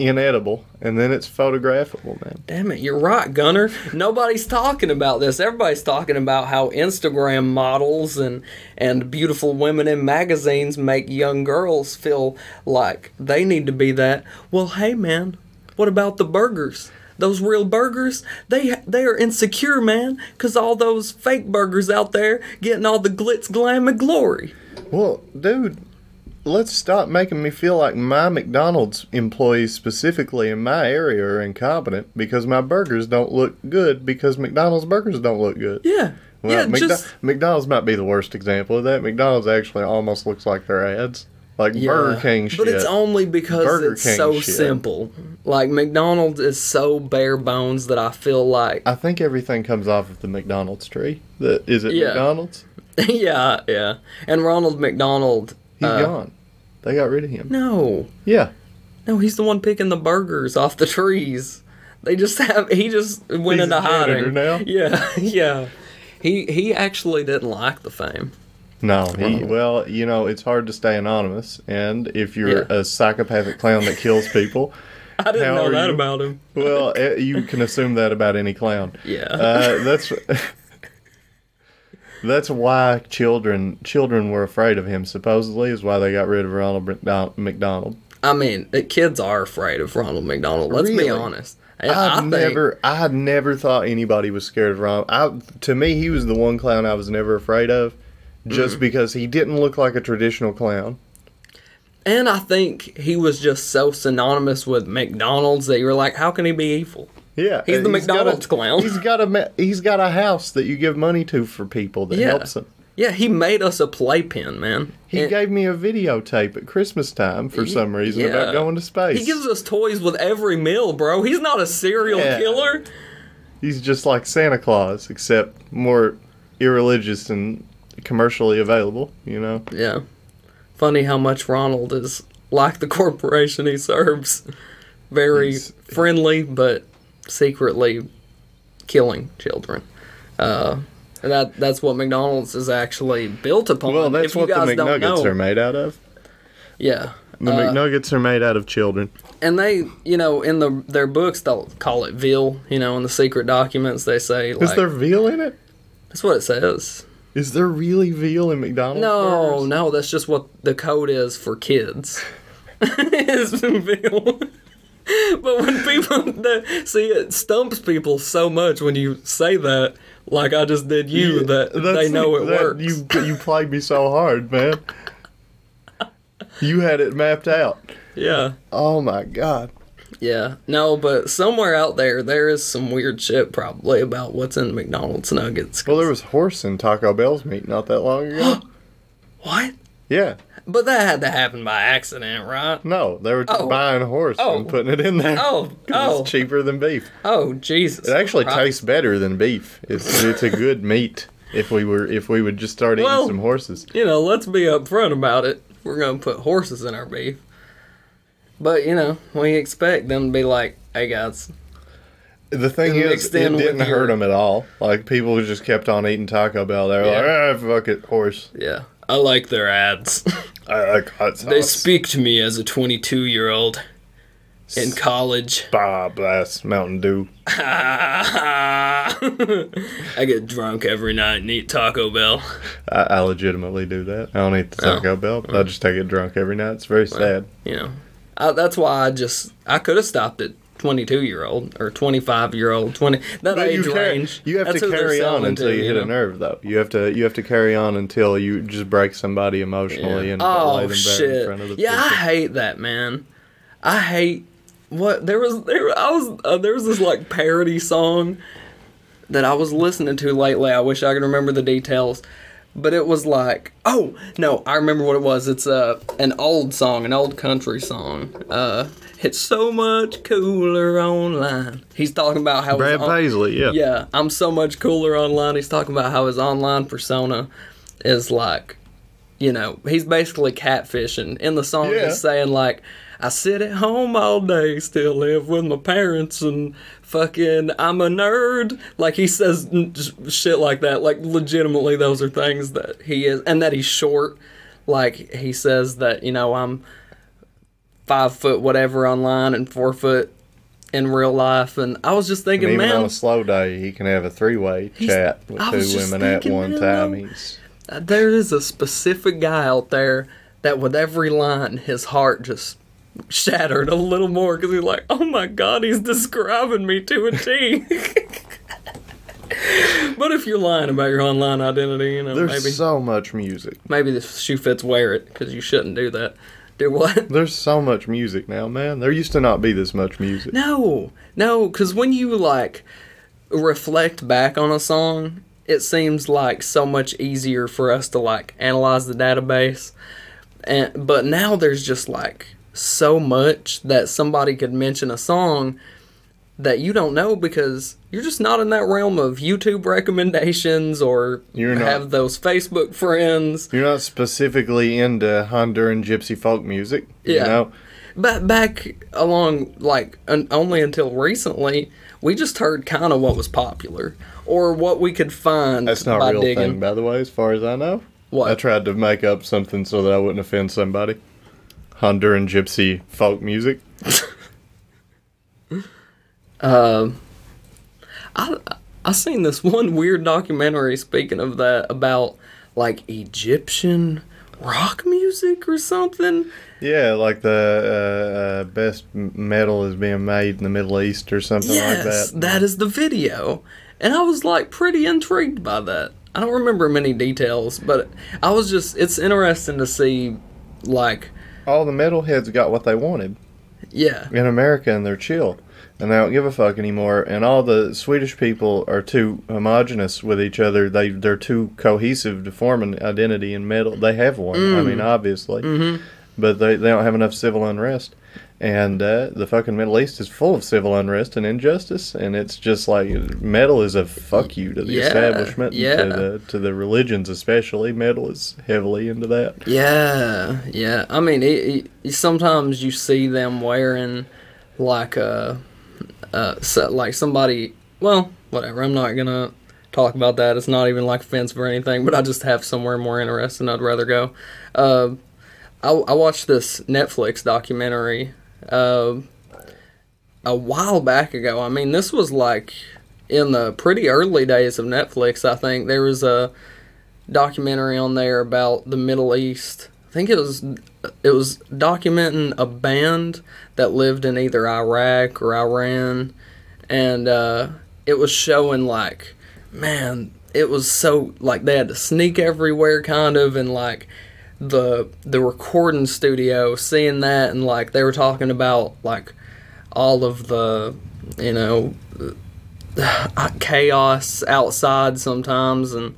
S3: inedible, and then it's photographable, man.
S2: Damn it, you're right, Gunner. Nobody's talking about this. Everybody's talking about how Instagram models and and beautiful women in magazines make young girls feel like they need to be that. Well, hey man, what about the burgers? Those real burgers, they they are insecure, man, cuz all those fake burgers out there getting all the glitz, glam, and glory.
S3: Well, dude, let's stop making me feel like my McDonald's employees specifically in my area are incompetent because my burgers don't look good because McDonald's burgers don't look good.
S2: Yeah.
S3: Well,
S2: yeah,
S3: McDo-
S2: just
S3: McDonald's might be the worst example of that. McDonald's actually almost looks like their ads. Like Burger King shit.
S2: But it's only because
S3: Burger
S2: it's
S3: King
S2: so
S3: shit.
S2: simple. Like McDonald's is so bare bones that I feel like
S3: I think everything comes off of the McDonald's tree. The, is it
S2: Yeah.
S3: McDonald's?
S2: yeah, yeah. And Ronald McDonald
S3: He's
S2: uh,
S3: gone. They got rid of him.
S2: No.
S3: Yeah.
S2: No, he's the one picking the burgers off the trees. They just have he just went
S3: He's
S2: into hiding.
S3: now?
S2: Yeah, yeah. He he actually didn't like the fame.
S3: No, he, well, you know, it's hard to stay anonymous, and if you're
S2: Yeah.
S3: a psychopathic clown that kills people,
S2: I didn't know that
S3: you?
S2: about him.
S3: well, you can assume that about any clown.
S2: Yeah.
S3: Uh, that's that's why children children were afraid of him. Supposedly, is why they got rid of Ronald McDonald.
S2: I mean, kids are afraid of Ronald McDonald. Let's
S3: Really?
S2: be honest. I,
S3: I've
S2: I
S3: never, I never thought anybody was scared of Ronald. I, to me, he was the one clown I was never afraid of, just
S2: Mm.
S3: because he didn't look like a traditional clown.
S2: and I think he was just so synonymous with McDonald's that you were like, how can he be evil?
S3: Yeah,
S2: He's the
S3: got
S2: McDonald's
S3: a,
S2: clown.
S3: He's got a he's got a house that you give money to for people that
S2: Yeah.
S3: helps them.
S2: Yeah, he made us a playpen, man.
S3: He
S2: And
S3: gave me a videotape at Christmas time for
S2: He-
S3: some reason
S2: yeah.
S3: about going to space.
S2: he gives us toys with every meal, bro. He's not a serial
S3: Yeah.
S2: killer.
S3: He's just like Santa Claus, except more irreligious and commercially available. You know.
S2: Yeah. Funny how much Ronald is like the corporation he serves. Very
S3: He's-
S2: friendly, but secretly killing children. Uh, and that that's what McDonald's is actually built upon.
S3: Well, that's
S2: if
S3: what the McNuggets are made out of.
S2: Yeah.
S3: The
S2: Uh,
S3: McNuggets are made out of children.
S2: and they, you know, in the their books they'll call it veal. You know, in the secret documents they say
S3: Is there veal in it?
S2: that's what it says.
S3: Is there really veal in McDonald's?
S2: No,
S3: burgers?
S2: no, that's just what the code is for kids. is veal. but when people that, see it stumps people so much when you say that, like I just did you,
S3: Yeah,
S2: that they know it works.
S3: You you played me so hard, man. You had it mapped out.
S2: yeah,
S3: Oh my god.
S2: yeah. No, but somewhere out there, there is some weird shit probably about what's in McDonald's nuggets.
S3: Well, there was horse in Taco Bell's meat not that long ago.
S2: what?
S3: yeah.
S2: But that had to happen by accident, right?
S3: No, they were
S2: Oh.
S3: buying a horse
S2: Oh.
S3: and putting it in there.
S2: Oh, oh.
S3: It's cheaper than beef.
S2: Oh, Jesus!
S3: It actually
S2: Right.
S3: tastes better than beef. It's it's a good meat. If we were if we would just start eating
S2: Well-
S3: some horses.
S2: you know, let's be upfront about it. We're gonna put horses in our beef. But you know, we expect them to be like, "Hey guys,
S3: The thing is, it didn't
S2: your-
S3: hurt them at all. Like people just kept on eating Taco Bell. They were like, ah, fuck it, horse.
S2: yeah, I like their ads.
S3: I like hot sauce.
S2: they speak to me as a 22 year old in college.
S3: Bah, blast Mountain Dew.
S2: I get drunk every night and eat Taco Bell.
S3: I, I legitimately do that. I don't eat the
S2: Oh.
S3: Taco Bell. But I just take it drunk every night. It's very sad.
S2: You know, I, that's why I just I could have stopped at 22 year old or 25 year old 20 that
S3: But
S2: age
S3: you,
S2: range.
S3: you have
S2: That's
S3: to carry on until
S2: to,
S3: you hit
S2: know?
S3: a nerve, though. You have to you have to carry on until you just break somebody emotionally and lay
S2: oh
S3: them bare in
S2: shit!
S3: front of the
S2: Yeah, I hate that man. I hate what there was there. I was uh, there was this like parody song that I was listening to lately. I wish I could remember the details, but it was like oh no, I remember what it was. It's uh, an old song, an old country song. Uh, it's so much cooler online. He's talking about how
S3: Brad
S2: on-
S3: Paisley, yeah.
S2: yeah, I'm so much cooler online. He's talking about how his online persona is like, you know, he's basically catfishing. In the song,
S3: Yeah.
S2: he's saying like, "I sit at home all day, still live with my parents, and fucking I'm a nerd." Like he says n- shit like that. Like legitimately, those are things that he is, and that he's short. Like he says that you know I'm five foot whatever online and four foot in real life, and I was just
S3: And
S2: thinking,
S3: even
S2: man,
S3: on a slow day, he can have a three way chat with two women at one
S2: man,
S3: time. He's
S2: Uh, there is a specific guy out there that with every line his heart just shattered a little more because he's like oh my god he's describing me to a t but if you're lying about your online identity you know
S3: there's
S2: maybe
S3: so much music.
S2: maybe the shoe fits wear it because you shouldn't do that do what
S3: There's so much music now, man. There used to not be this much music.
S2: No, no, because when you like reflect back on a song, it seems like so much easier for us to like analyze the database. And but now there's just like so much that somebody could mention a song that you don't know because you're just not in that realm of YouTube recommendations or
S3: You're
S2: have those Facebook friends.
S3: You're not specifically into Honduran gypsy folk music.
S2: Yeah.
S3: You know?
S2: But back along, like, un- only until recently, we just heard kind of what was popular or what we could find
S3: That's not
S2: by
S3: a real
S2: digging.
S3: thing, by the way, as far as I know.
S2: What?
S3: I tried to make up something so that I wouldn't offend somebody. Honduran gypsy folk music.
S2: Um, I I seen this one weird documentary. Speaking of that, about like Egyptian rock music or something.
S3: Yeah, like the uh, uh, best metal is being made in the Middle East or something
S2: yes,
S3: like that.
S2: that is the video, and I was like pretty intrigued by that. I don't remember many details, but I was just it's interesting to see, like,
S3: All the metalheads got what they wanted
S2: yeah,
S3: in America, and they're chill, and they don't give a fuck anymore. And all the Swedish people are too homogenous with each other. They they're too cohesive to form an identity in metal. They have one. I mean, obviously,
S2: Mm-hmm.
S3: but they they don't have enough civil unrest. And uh, the fucking Middle East is full of civil unrest and injustice, and it's just like metal is a fuck you to the
S2: Yeah,
S3: establishment,
S2: yeah.
S3: to the to the religions especially. Metal is heavily into that.
S2: Yeah, yeah. I mean, it, it, sometimes you see them wearing like a, uh, so, like somebody. Well, whatever. I'm not gonna talk about that. It's not even like offensive or anything. But I just have somewhere more interesting. I'd rather go. Uh, I, I watched this Netflix documentary uh, a while back ago. I mean, this was like in the pretty early days of Netflix. I think there was a documentary on there about the Middle East. I think it was it was documenting a band that lived in either Iraq or Iran, and uh, it was showing like, man, it was so like they had to sneak everywhere, kind of, and like the the recording studio, seeing that, and like they were talking about like all of the you know chaos outside sometimes and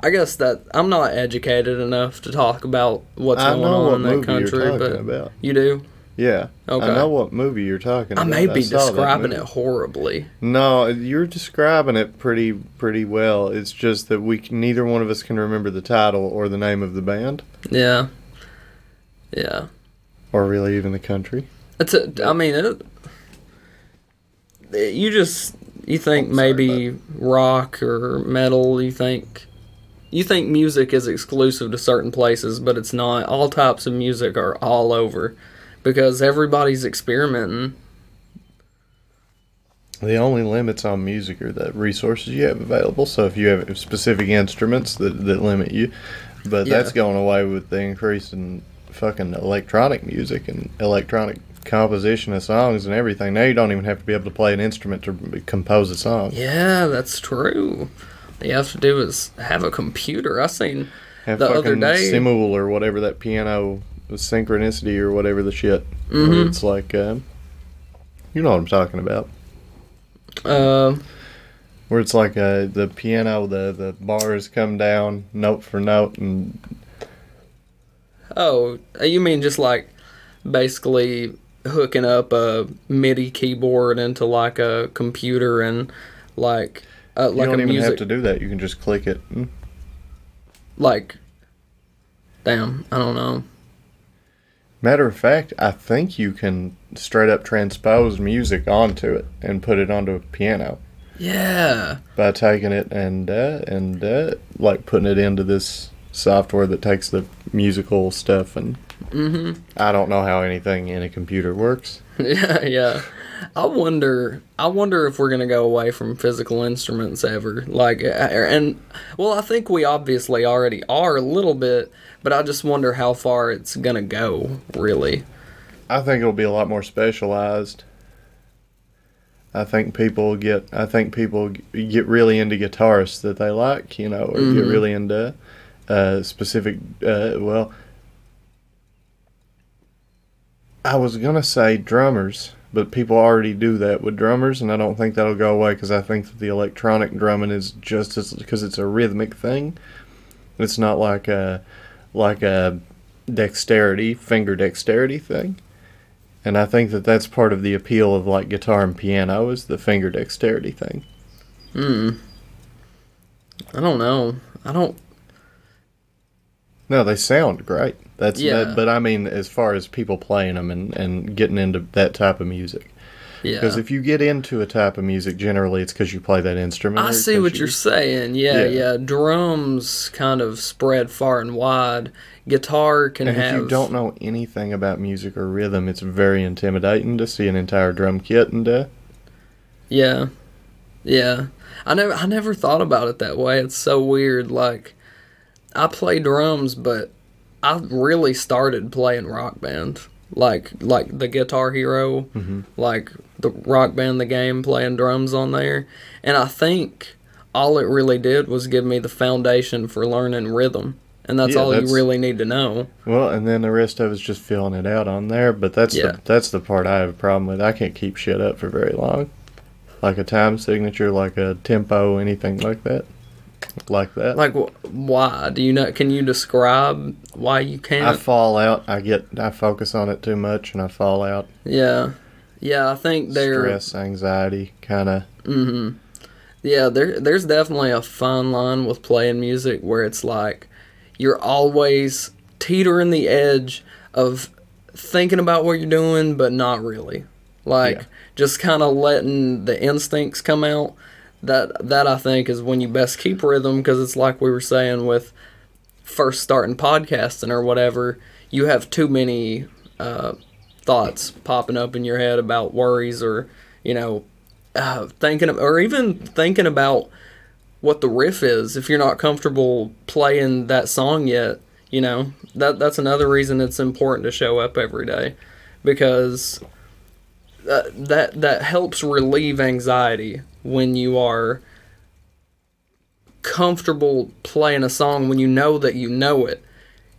S2: I guess that I'm not educated enough to talk about what's
S3: I
S2: going
S3: know
S2: on
S3: what
S2: in that
S3: movie you're
S2: country,
S3: talking
S2: but
S3: about.
S2: you do.
S3: Yeah,
S2: Okay.
S3: I know what movie you're talking about.
S2: I
S3: about.
S2: may be
S3: saw that
S2: describing
S3: movie.
S2: it horribly.
S3: No, you're describing it pretty pretty well. It's just that we can, neither one of us can remember the title or the name of the band,
S2: Yeah, yeah.
S3: or really even the country.
S2: It's a. I mean, it, you just you think maybe rock or metal. You think you think music is exclusive to certain places, but it's not. All types of music are all over because everybody's experimenting.
S3: The only limits on music are the resources you have available. So if you have specific instruments that, that limit you, but that's going away with the increase in fucking electronic music and electronic composition of songs and everything. Now you don't even have to be able to play an instrument to compose a song.
S2: Yeah, that's true. You have to do is have a computer. I seen
S3: Have
S2: The other day-
S3: Simul or whatever that piano synchronicity or whatever the shit.
S2: Mhm.
S3: It's like, um, you know what I'm talking about.
S2: uh,
S3: Where it's like uh, the piano, the the bars come down note for note, and
S2: oh, you mean just like basically hooking up a MIDI keyboard into like a computer and like uh,
S3: you don't even
S2: music.
S3: have to do that. You can just click it. Mm.
S2: Like, damn, I don't know.
S3: Matter of fact, I think you can straight up transpose music onto it and put it onto a piano
S2: Yeah.
S3: by taking it and uh, and uh, like putting it into this software that takes the musical stuff and
S2: Mm-hmm.
S3: I don't know how anything in a computer works.
S2: Yeah, yeah. I wonder. I wonder if we're gonna go away from physical instruments ever. Like, uh, and well, I think we obviously already are a little bit, but I just wonder how far it's gonna go. Really.
S3: I think it'll be a lot more specialized. I think people get I think people get really into guitarists that they like, you know, or get
S2: Mhm.
S3: really into uh, specific. Uh, well, I was gonna say drummers, but people already do that with drummers, and I don't think that'll go away because I think that the electronic drumming is just as because it's a rhythmic thing. It's not like a like a dexterity finger dexterity thing. And I think that that's part of the appeal of like guitar and piano is the finger dexterity thing.
S2: Hmm. I don't know. I don't.
S3: No, they sound great. That's
S2: Yeah.
S3: that, but I mean, as far as people playing them and, and getting into that type of music,
S2: Yeah.
S3: because if you get into a type of music, generally it's because you play that instrument.
S2: I see what
S3: you-
S2: you're saying. Yeah,
S3: Yeah.
S2: yeah, Drums kind of spread far and wide. Guitar can
S3: And
S2: have.
S3: if you don't know anything about music or rhythm, it's very intimidating to see an entire drum kit and uh,
S2: Yeah, yeah. I never, I never thought about it that way. It's so weird. Like, I play drums, but I really started playing Rock Band. Like, like the Guitar Hero,
S3: Mhm.
S2: like the Rock Band, the game, playing drums on there. And I think all it really did was give me the foundation for learning rhythm. And that's
S3: Yeah,
S2: all
S3: that's-
S2: you really need to know.
S3: well, and then the rest of it's just filling it out on there. But that's
S2: Yeah.
S3: the that's the part I have a problem with. I can't keep shit up for very long, like a time signature, like a tempo, anything like that, like that.
S2: Like, wh- why? Do you know? Can you describe why you can't?
S3: I fall out. I get I focus on it too much, and I fall out.
S2: Yeah, yeah. I think they're.
S3: Stress, anxiety, kind of.
S2: Mm-hmm. Yeah, there. There's definitely a fine line with playing music where it's like you're always teetering the edge of thinking about what you're doing, but not really. Like
S3: Yeah.
S2: just kind of letting the instincts come out. That that I think is when you best keep rhythm because it's like we were saying with first starting podcasting or whatever. You have too many uh, thoughts popping up in your head about worries or you know uh, thinking of, or even thinking about what the riff is if you're not comfortable playing that song yet you know that that's another reason it's important to show up every day because that that, that helps relieve anxiety when you are comfortable playing a song when you know that you know it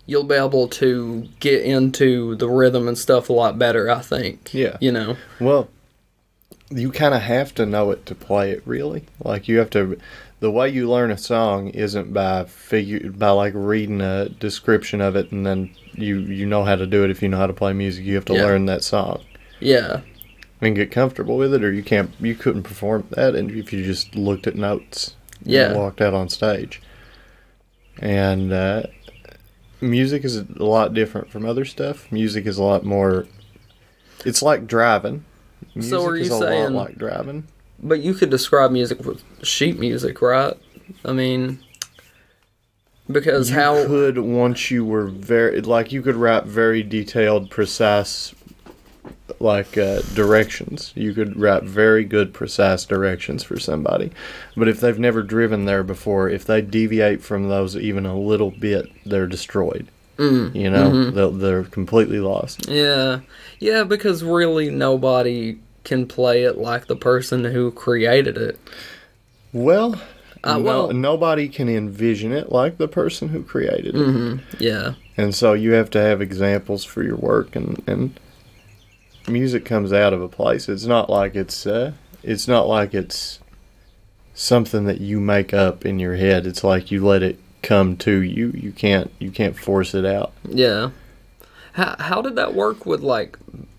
S2: you'll be able to get into the rhythm and stuff a lot better i think
S3: Yeah.
S2: you know
S3: Well, you kind of have to know it to play it, really. Like you have to. The way you learn a song isn't by figure by like reading a description of it and then you you know how to do it if you know how to play music. You have to
S2: Yeah.
S3: learn that song
S2: yeah
S3: and get comfortable with it, or you can't. You couldn't perform that, and if you just looked at notes, and
S2: Yeah.
S3: walked out on stage. And uh, music is a lot different from other stuff. Music is a lot more. It's like driving. Music
S2: So are
S3: is
S2: you
S3: a
S2: saying-
S3: lot like driving.
S2: But you could describe music with sheet music, right? I mean, because
S3: you
S2: how
S3: could once you were very like you could write very detailed, precise like uh, directions. You could write very good, precise directions for somebody. But if they've never driven there before, if they deviate from those even a little bit, they're destroyed.
S2: Mm,
S3: You know,
S2: mhm.
S3: they'll, they're completely lost.
S2: yeah, yeah, because really nobody can play it like the person who created it.
S3: Well,
S2: Uh,
S3: no-
S2: well-
S3: nobody can envision it like the person who created it.
S2: hmm Yeah,
S3: And so you have to have examples for your work and, and music comes out of a place. It's not like it's uh it's not like it's something that you make up in your head. It's like you let it come to you. You can't you can't force it out.
S2: yeah. How how did that work with like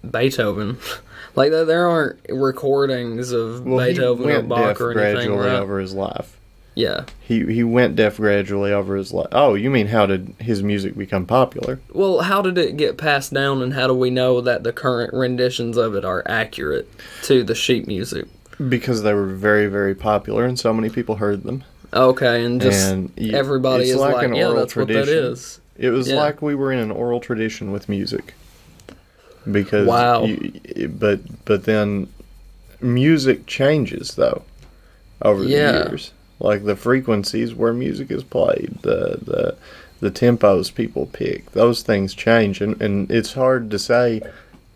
S2: Beethoven? like there aren't recordings of
S3: Well,
S2: Beethoven or Bach or anything.
S3: gradually over his life.
S2: Yeah.
S3: He he went deaf gradually over his life. Oh, you mean how did his music become popular?
S2: Well, how did it get passed down, and how do we know that the current renditions of it are accurate to the sheet music?
S3: Because they were very very popular and so many people heard them.
S2: Okay, and just
S3: And y-
S2: everybody is
S3: like
S2: like,
S3: an
S2: yeah,
S3: oral
S2: that's what that is.
S3: It was
S2: Yeah.
S3: like we were in an oral tradition with music. Because
S2: Wow.
S3: you- but but then music changes though over
S2: Yeah.
S3: the years. Like the frequencies where music is played, the the the tempos people pick, those things change. And, and it's hard to say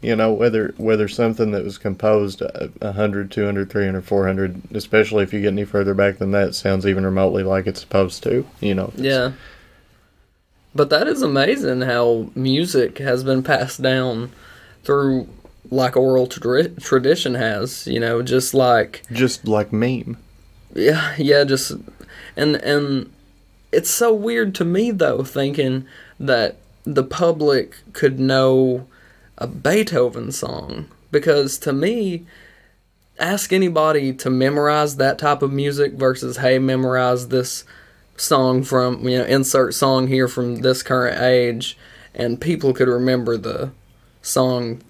S3: you know whether whether something that was composed a 100 200 300 400 especially if you get any further back than that sounds even remotely like it's supposed to you know.
S2: Yeah. But that is amazing how music has been passed down through like oral tra- tradition has, you know, just like
S3: just like meme
S2: yeah, yeah, just and and it's so weird to me though thinking that the public could know a Beethoven song because to me ask anybody to memorize that type of music versus hey memorize this song from you know insert song here from this current age and people could remember the song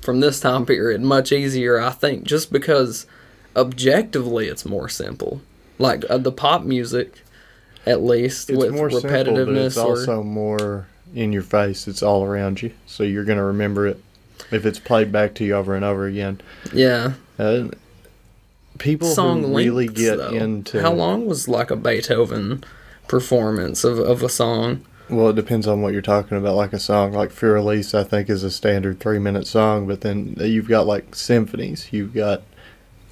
S2: from this time period much easier I think just because objectively it's more simple like uh, the pop music at least
S3: it's
S2: with
S3: more simple,
S2: repetitiveness
S3: it's
S2: or
S3: also more in your face. It's all around you, so you're gonna remember it if it's played back to you over and over again.
S2: yeah
S3: Uh, people
S2: song
S3: who really get
S2: though.
S3: into
S2: how long was like a Beethoven performance of, of a song
S3: Well, it depends on what you're talking about. Like a song like "Für Elise," I think is a standard three minute song, but then you've got like symphonies, you've got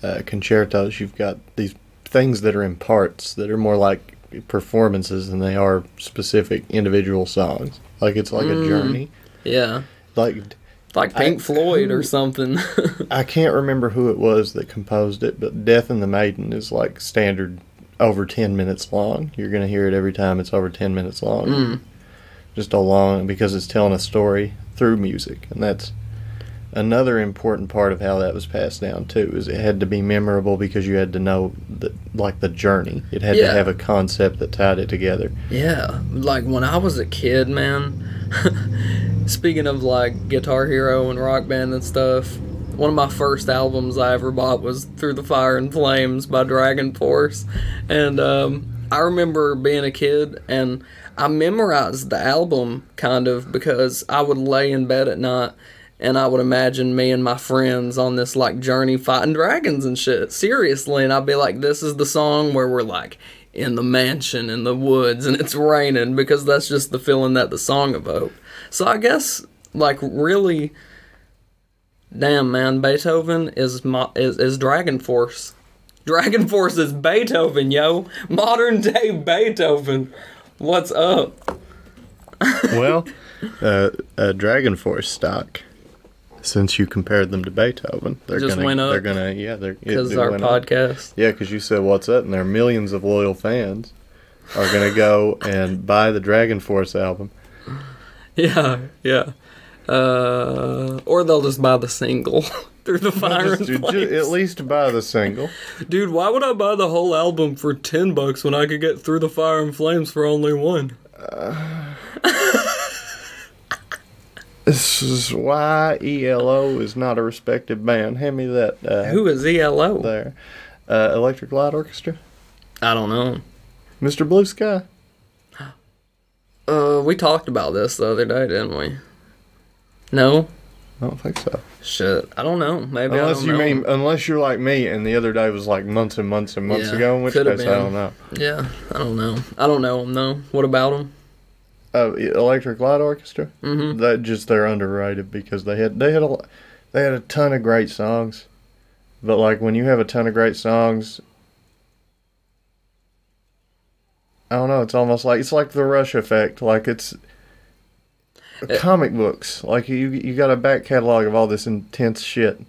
S3: uh, concertos, you've got these things that are in parts that are more like performances than they are specific individual songs. Like it's like
S2: Mm.
S3: a journey.
S2: yeah
S3: Like
S2: like
S3: I-
S2: Pink Floyd or something
S3: I can't remember who it was that composed it, but "Death and the Maiden" is like standard over ten minutes long. You're gonna hear it every time it's over ten minutes long.
S2: Mm.
S3: Just a long because it's telling a story through music, and that's another important part of how that was passed down too. Is it had to be memorable because you had to know the like the journey. It had
S2: Yeah.
S3: to have a concept that tied it together.
S2: Yeah, like when I was a kid, man. Speaking of like Guitar Hero and Rock Band and stuff, one of my first albums I ever bought was Through the Fire and Flames by Dragon Force, and um, I remember being a kid and I memorized the album kind of because I would lay in bed at night and I would imagine me and my friends on this like journey fighting dragons and shit. Seriously, and I'd be like, this is the song where we're like in the mansion in the woods and it's raining because that's just the feeling that the song evoked. So I guess like really damn man, Beethoven is my is, is Dragon Force. Dragon Force is Beethoven, yo. Modern day Beethoven. What's up?
S3: well, uh, uh, Dragon Force stock. Since you compared them to Beethoven, they're
S2: Just
S3: gonna
S2: went up?
S3: they're gonna yeah they're
S2: Because our
S3: went up.
S2: podcast.
S3: Yeah, because you said what's up, and there are millions of loyal fans are gonna go and buy the Dragon Force album.
S2: Yeah, yeah. Uh, or they'll just buy the single through the fire
S3: Just-
S2: and
S3: ju-
S2: flames.
S3: at least buy the single.
S2: Dude, why would I buy the whole album for ten bucks when I could get through the fire and flames for only one?
S3: This is why ELO is not a respected band. Hand me that. Uh,
S2: Who is ELO?
S3: there? Uh, Electric Light Orchestra,
S2: I don't know.
S3: Mr. Blue Sky.
S2: Uh, we talked about this the other day, didn't we? No.
S3: I don't think so.
S2: Shit, I don't know. Maybe I
S3: Unless
S2: don't
S3: you
S2: know.
S3: mean, unless you're like me, and the other day was like months and months and months
S2: Yeah,
S3: ago. In which case, I don't know.
S2: Yeah, I don't know. I don't know them though. What about them?
S3: Uh, Electric Light Orchestra.
S2: Mm-hmm.
S3: That just they're underrated because they had they had a they had a ton of great songs, but like when you have a ton of great songs, I don't know. It's almost like it's like the Rush effect. Like it's
S2: Eh.
S3: comic books. Like you you got a back catalog of all this intense shit.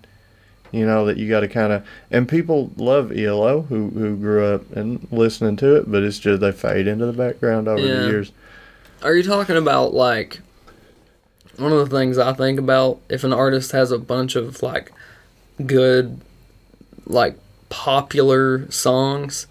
S3: You know that you got to kind of and people love ELO who who grew up and listening to it, but it's just they fade into the background over
S2: Yeah.
S3: the years.
S2: Are you talking about like one of the things I think about? If an artist has a bunch of like good like popular songs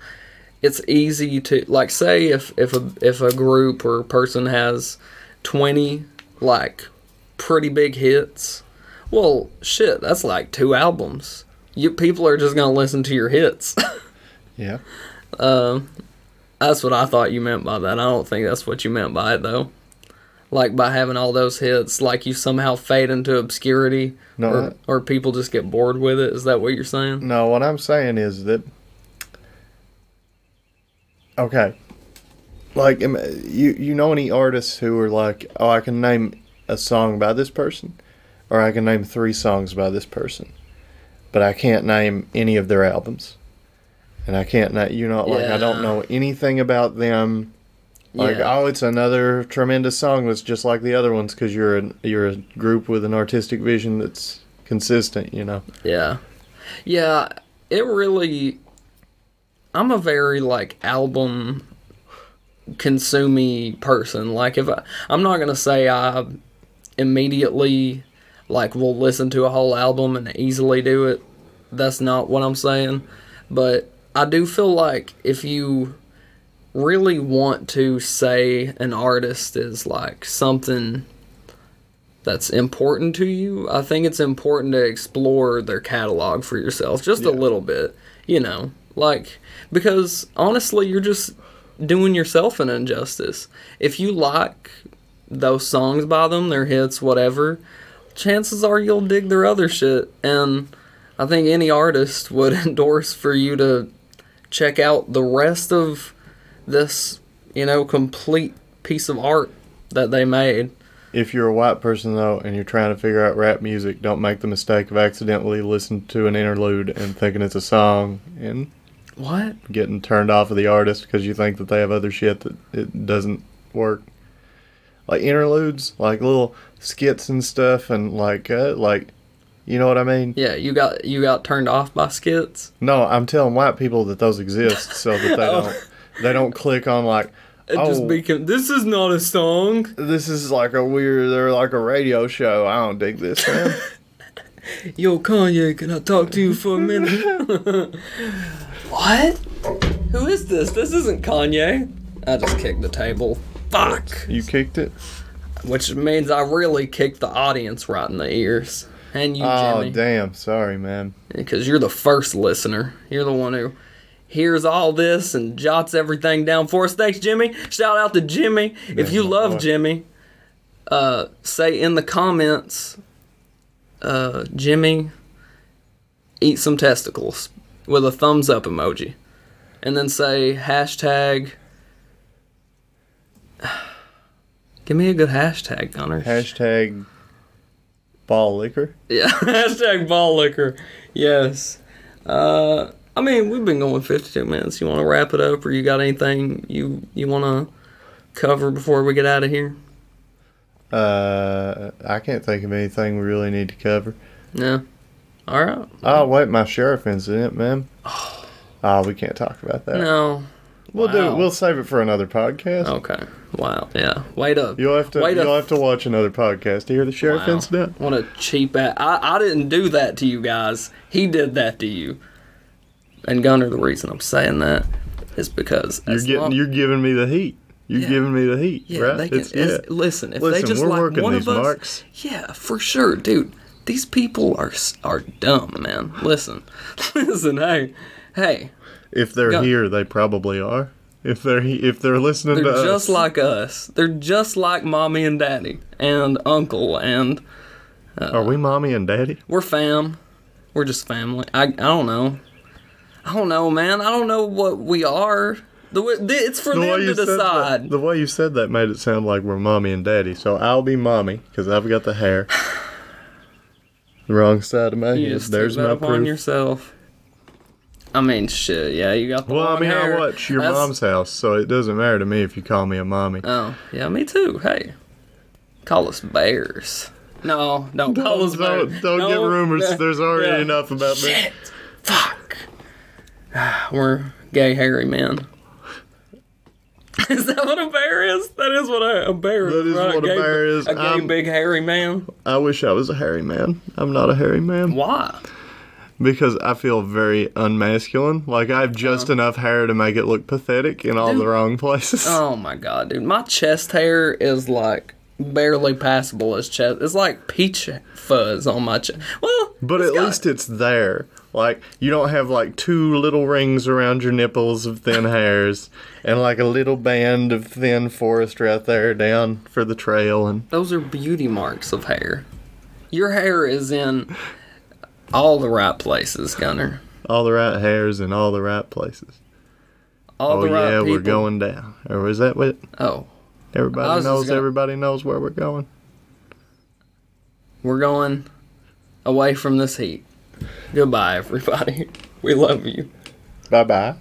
S2: it's easy to like say if if a if a group or person has 20 like pretty big hits well shit that's like two albums. You people are just gonna listen to your hits.
S3: Yeah.
S2: um that's what i thought you meant by that. I don't think that's what you meant by it though. Like by having all those hits like you somehow fade into obscurity
S3: No,
S2: or, or people just get bored with it. Is that what you're saying?
S3: No, what I'm saying is that okay, like you you know any artists who are like, oh, I can name a song by this person, or I can name three songs by this person, but I can't name any of their albums, and I can't not you know like I don't know anything about them. Like
S2: Yeah.
S3: oh, it's another tremendous song that's just like the other ones because you're a you're a group with an artistic vision that's consistent. You know.
S2: Yeah. Yeah, it really I'm a very like album consumey person. Like if I I'm not going to say I immediately like will listen to a whole album and easily do it. That's not what I'm saying. But I do feel like if you really want to say an artist is like something that's important to you, I think it's important to explore their catalog for yourself just a little bit, you know, like because honestly, you're just doing yourself an injustice. If you like those songs by them, their hits, whatever, chances are you'll dig their other shit and I think any artist would endorse for you to check out the rest of this, you know, complete piece of art that they made.
S3: If you're a white person though, and you're trying to figure out rap music, don't make the mistake of accidentally listening to an interlude and thinking it's a song and
S2: What?
S3: getting turned off of the artist because you think that they have other shit that it doesn't work. Like interludes, like little skits and stuff, and like uh, like, you know what I mean?
S2: Yeah, you got you got turned off by skits.
S3: No, I'm telling white people that those exist so that they
S2: Oh.
S3: don't they don't click on like.
S2: It
S3: oh,
S2: just became this is not a song.
S3: this is like a weird. They're like a radio show. I don't dig this, man.
S2: Yo, Kanye, can I talk to you for a minute? what? Who is this? This isn't Kanye. I just kicked the table. Fuck.
S3: you kicked it.
S2: Which means I really kicked the audience right in the ears. And you,
S3: Oh
S2: Jimmy.
S3: damn! Sorry, man.
S2: Because you're the first listener. You're the one who hears all this and jots everything down for us. Thanks, Jimmy. Shout out to Jimmy. if you love
S3: boy.
S2: Jimmy, uh, say in the comments, uh, Jimmy, eat some testicles with a thumbs up emoji. And then say hashtag. Give me a good hashtag, Gunner.
S3: Hashtag ball licker.
S2: Yeah, hashtag ball licker. Yes. Uh, I mean, we've been going 52 minutes. You want to wrap it up, or you got anything you you want to cover before we get out of here?
S3: Uh, I can't think of anything we really need to cover.
S2: No. All right.
S3: Oh wait, my sheriff incident, man. Oh, we can't talk about that.
S2: No.
S3: We'll do.
S2: Wow.
S3: it. We'll save it for another podcast.
S2: Okay. Wow. Yeah. Wait up.
S3: You'll have to.
S2: Wait
S3: you'll have to watch another podcast to hear the sheriff
S2: Wow.
S3: incident.
S2: What a cheap ass. I, I didn't do that to you guys. He did that to you. And Gunner, the reason I'm saying that is because
S3: You're getting.
S2: long-
S3: you're giving me the heat. You're
S2: Yeah.
S3: giving me the heat,
S2: Yeah,
S3: right?
S2: they can.
S3: It's-
S2: it's- Listen, if they
S3: Listen,
S2: just
S3: we're
S2: like one
S3: these
S2: of us,
S3: marks.
S2: yeah, for sure, dude. These people are are dumb, man. Listen, listen, hey, hey,
S3: If they're
S2: Go-
S3: here, they probably are. If they're if they're listening to
S2: they're
S3: to
S2: just
S3: us,
S2: like us. They're just like mommy and daddy and uncle, and uh,
S3: are we mommy and daddy?
S2: we're fam. We're just family. I I don't know. I don't know, man. I don't know what we are. The way, it's for
S3: The
S2: them to decide.
S3: that, the way you said that made it sound like we're mommy and daddy. So I'll be mommy because I've got the hair. The wrong side of my
S2: You
S3: head. There's my proof.
S2: yourself. I mean, shit. Yeah, you got the
S3: Well, I mean,
S2: hair.
S3: I watch your
S2: That's-
S3: mom's house, so it doesn't matter to me if you call me a mommy.
S2: Oh, yeah, me too. Hey, call us bears. No, don't call us bears.
S3: don't don't
S2: No,
S3: get rumors.
S2: no.
S3: There's already
S2: Yeah.
S3: enough about me.
S2: Shit. Fuck. We're gay hairy men. Is that what a bear is? That is what a, a bear
S3: That
S2: is.
S3: is
S2: right?
S3: what a
S2: gay,
S3: bear is.
S2: A gay
S3: I'm-
S2: big hairy man.
S3: I wish I was a hairy man. I'm not a hairy man
S2: Why?
S3: Because I feel very unmasculine. Like I have uh-huh. just enough hair to make it look pathetic in all
S2: Dude.
S3: the wrong places.
S2: Oh my god, dude. My chest hair is like barely passable as chest. It's like peach fuzz on my chest. Well,
S3: but at
S2: got-
S3: least it's there. Like you don't have like two little rings around your nipples of thin hairs and like a little band of thin forest right there down for the trail and
S2: those are beauty marks of hair. Your hair is in all the right places, Gunner.
S3: all the right hairs in all the right places.
S2: All
S3: oh
S2: the right
S3: yeah,
S2: people.
S3: we're going down. Or is that what
S2: Oh,
S3: everybody knows?
S2: gonna-
S3: Everybody knows where we're going.
S2: we're going away from this heat. Goodbye, everybody. We love you.
S3: Bye bye.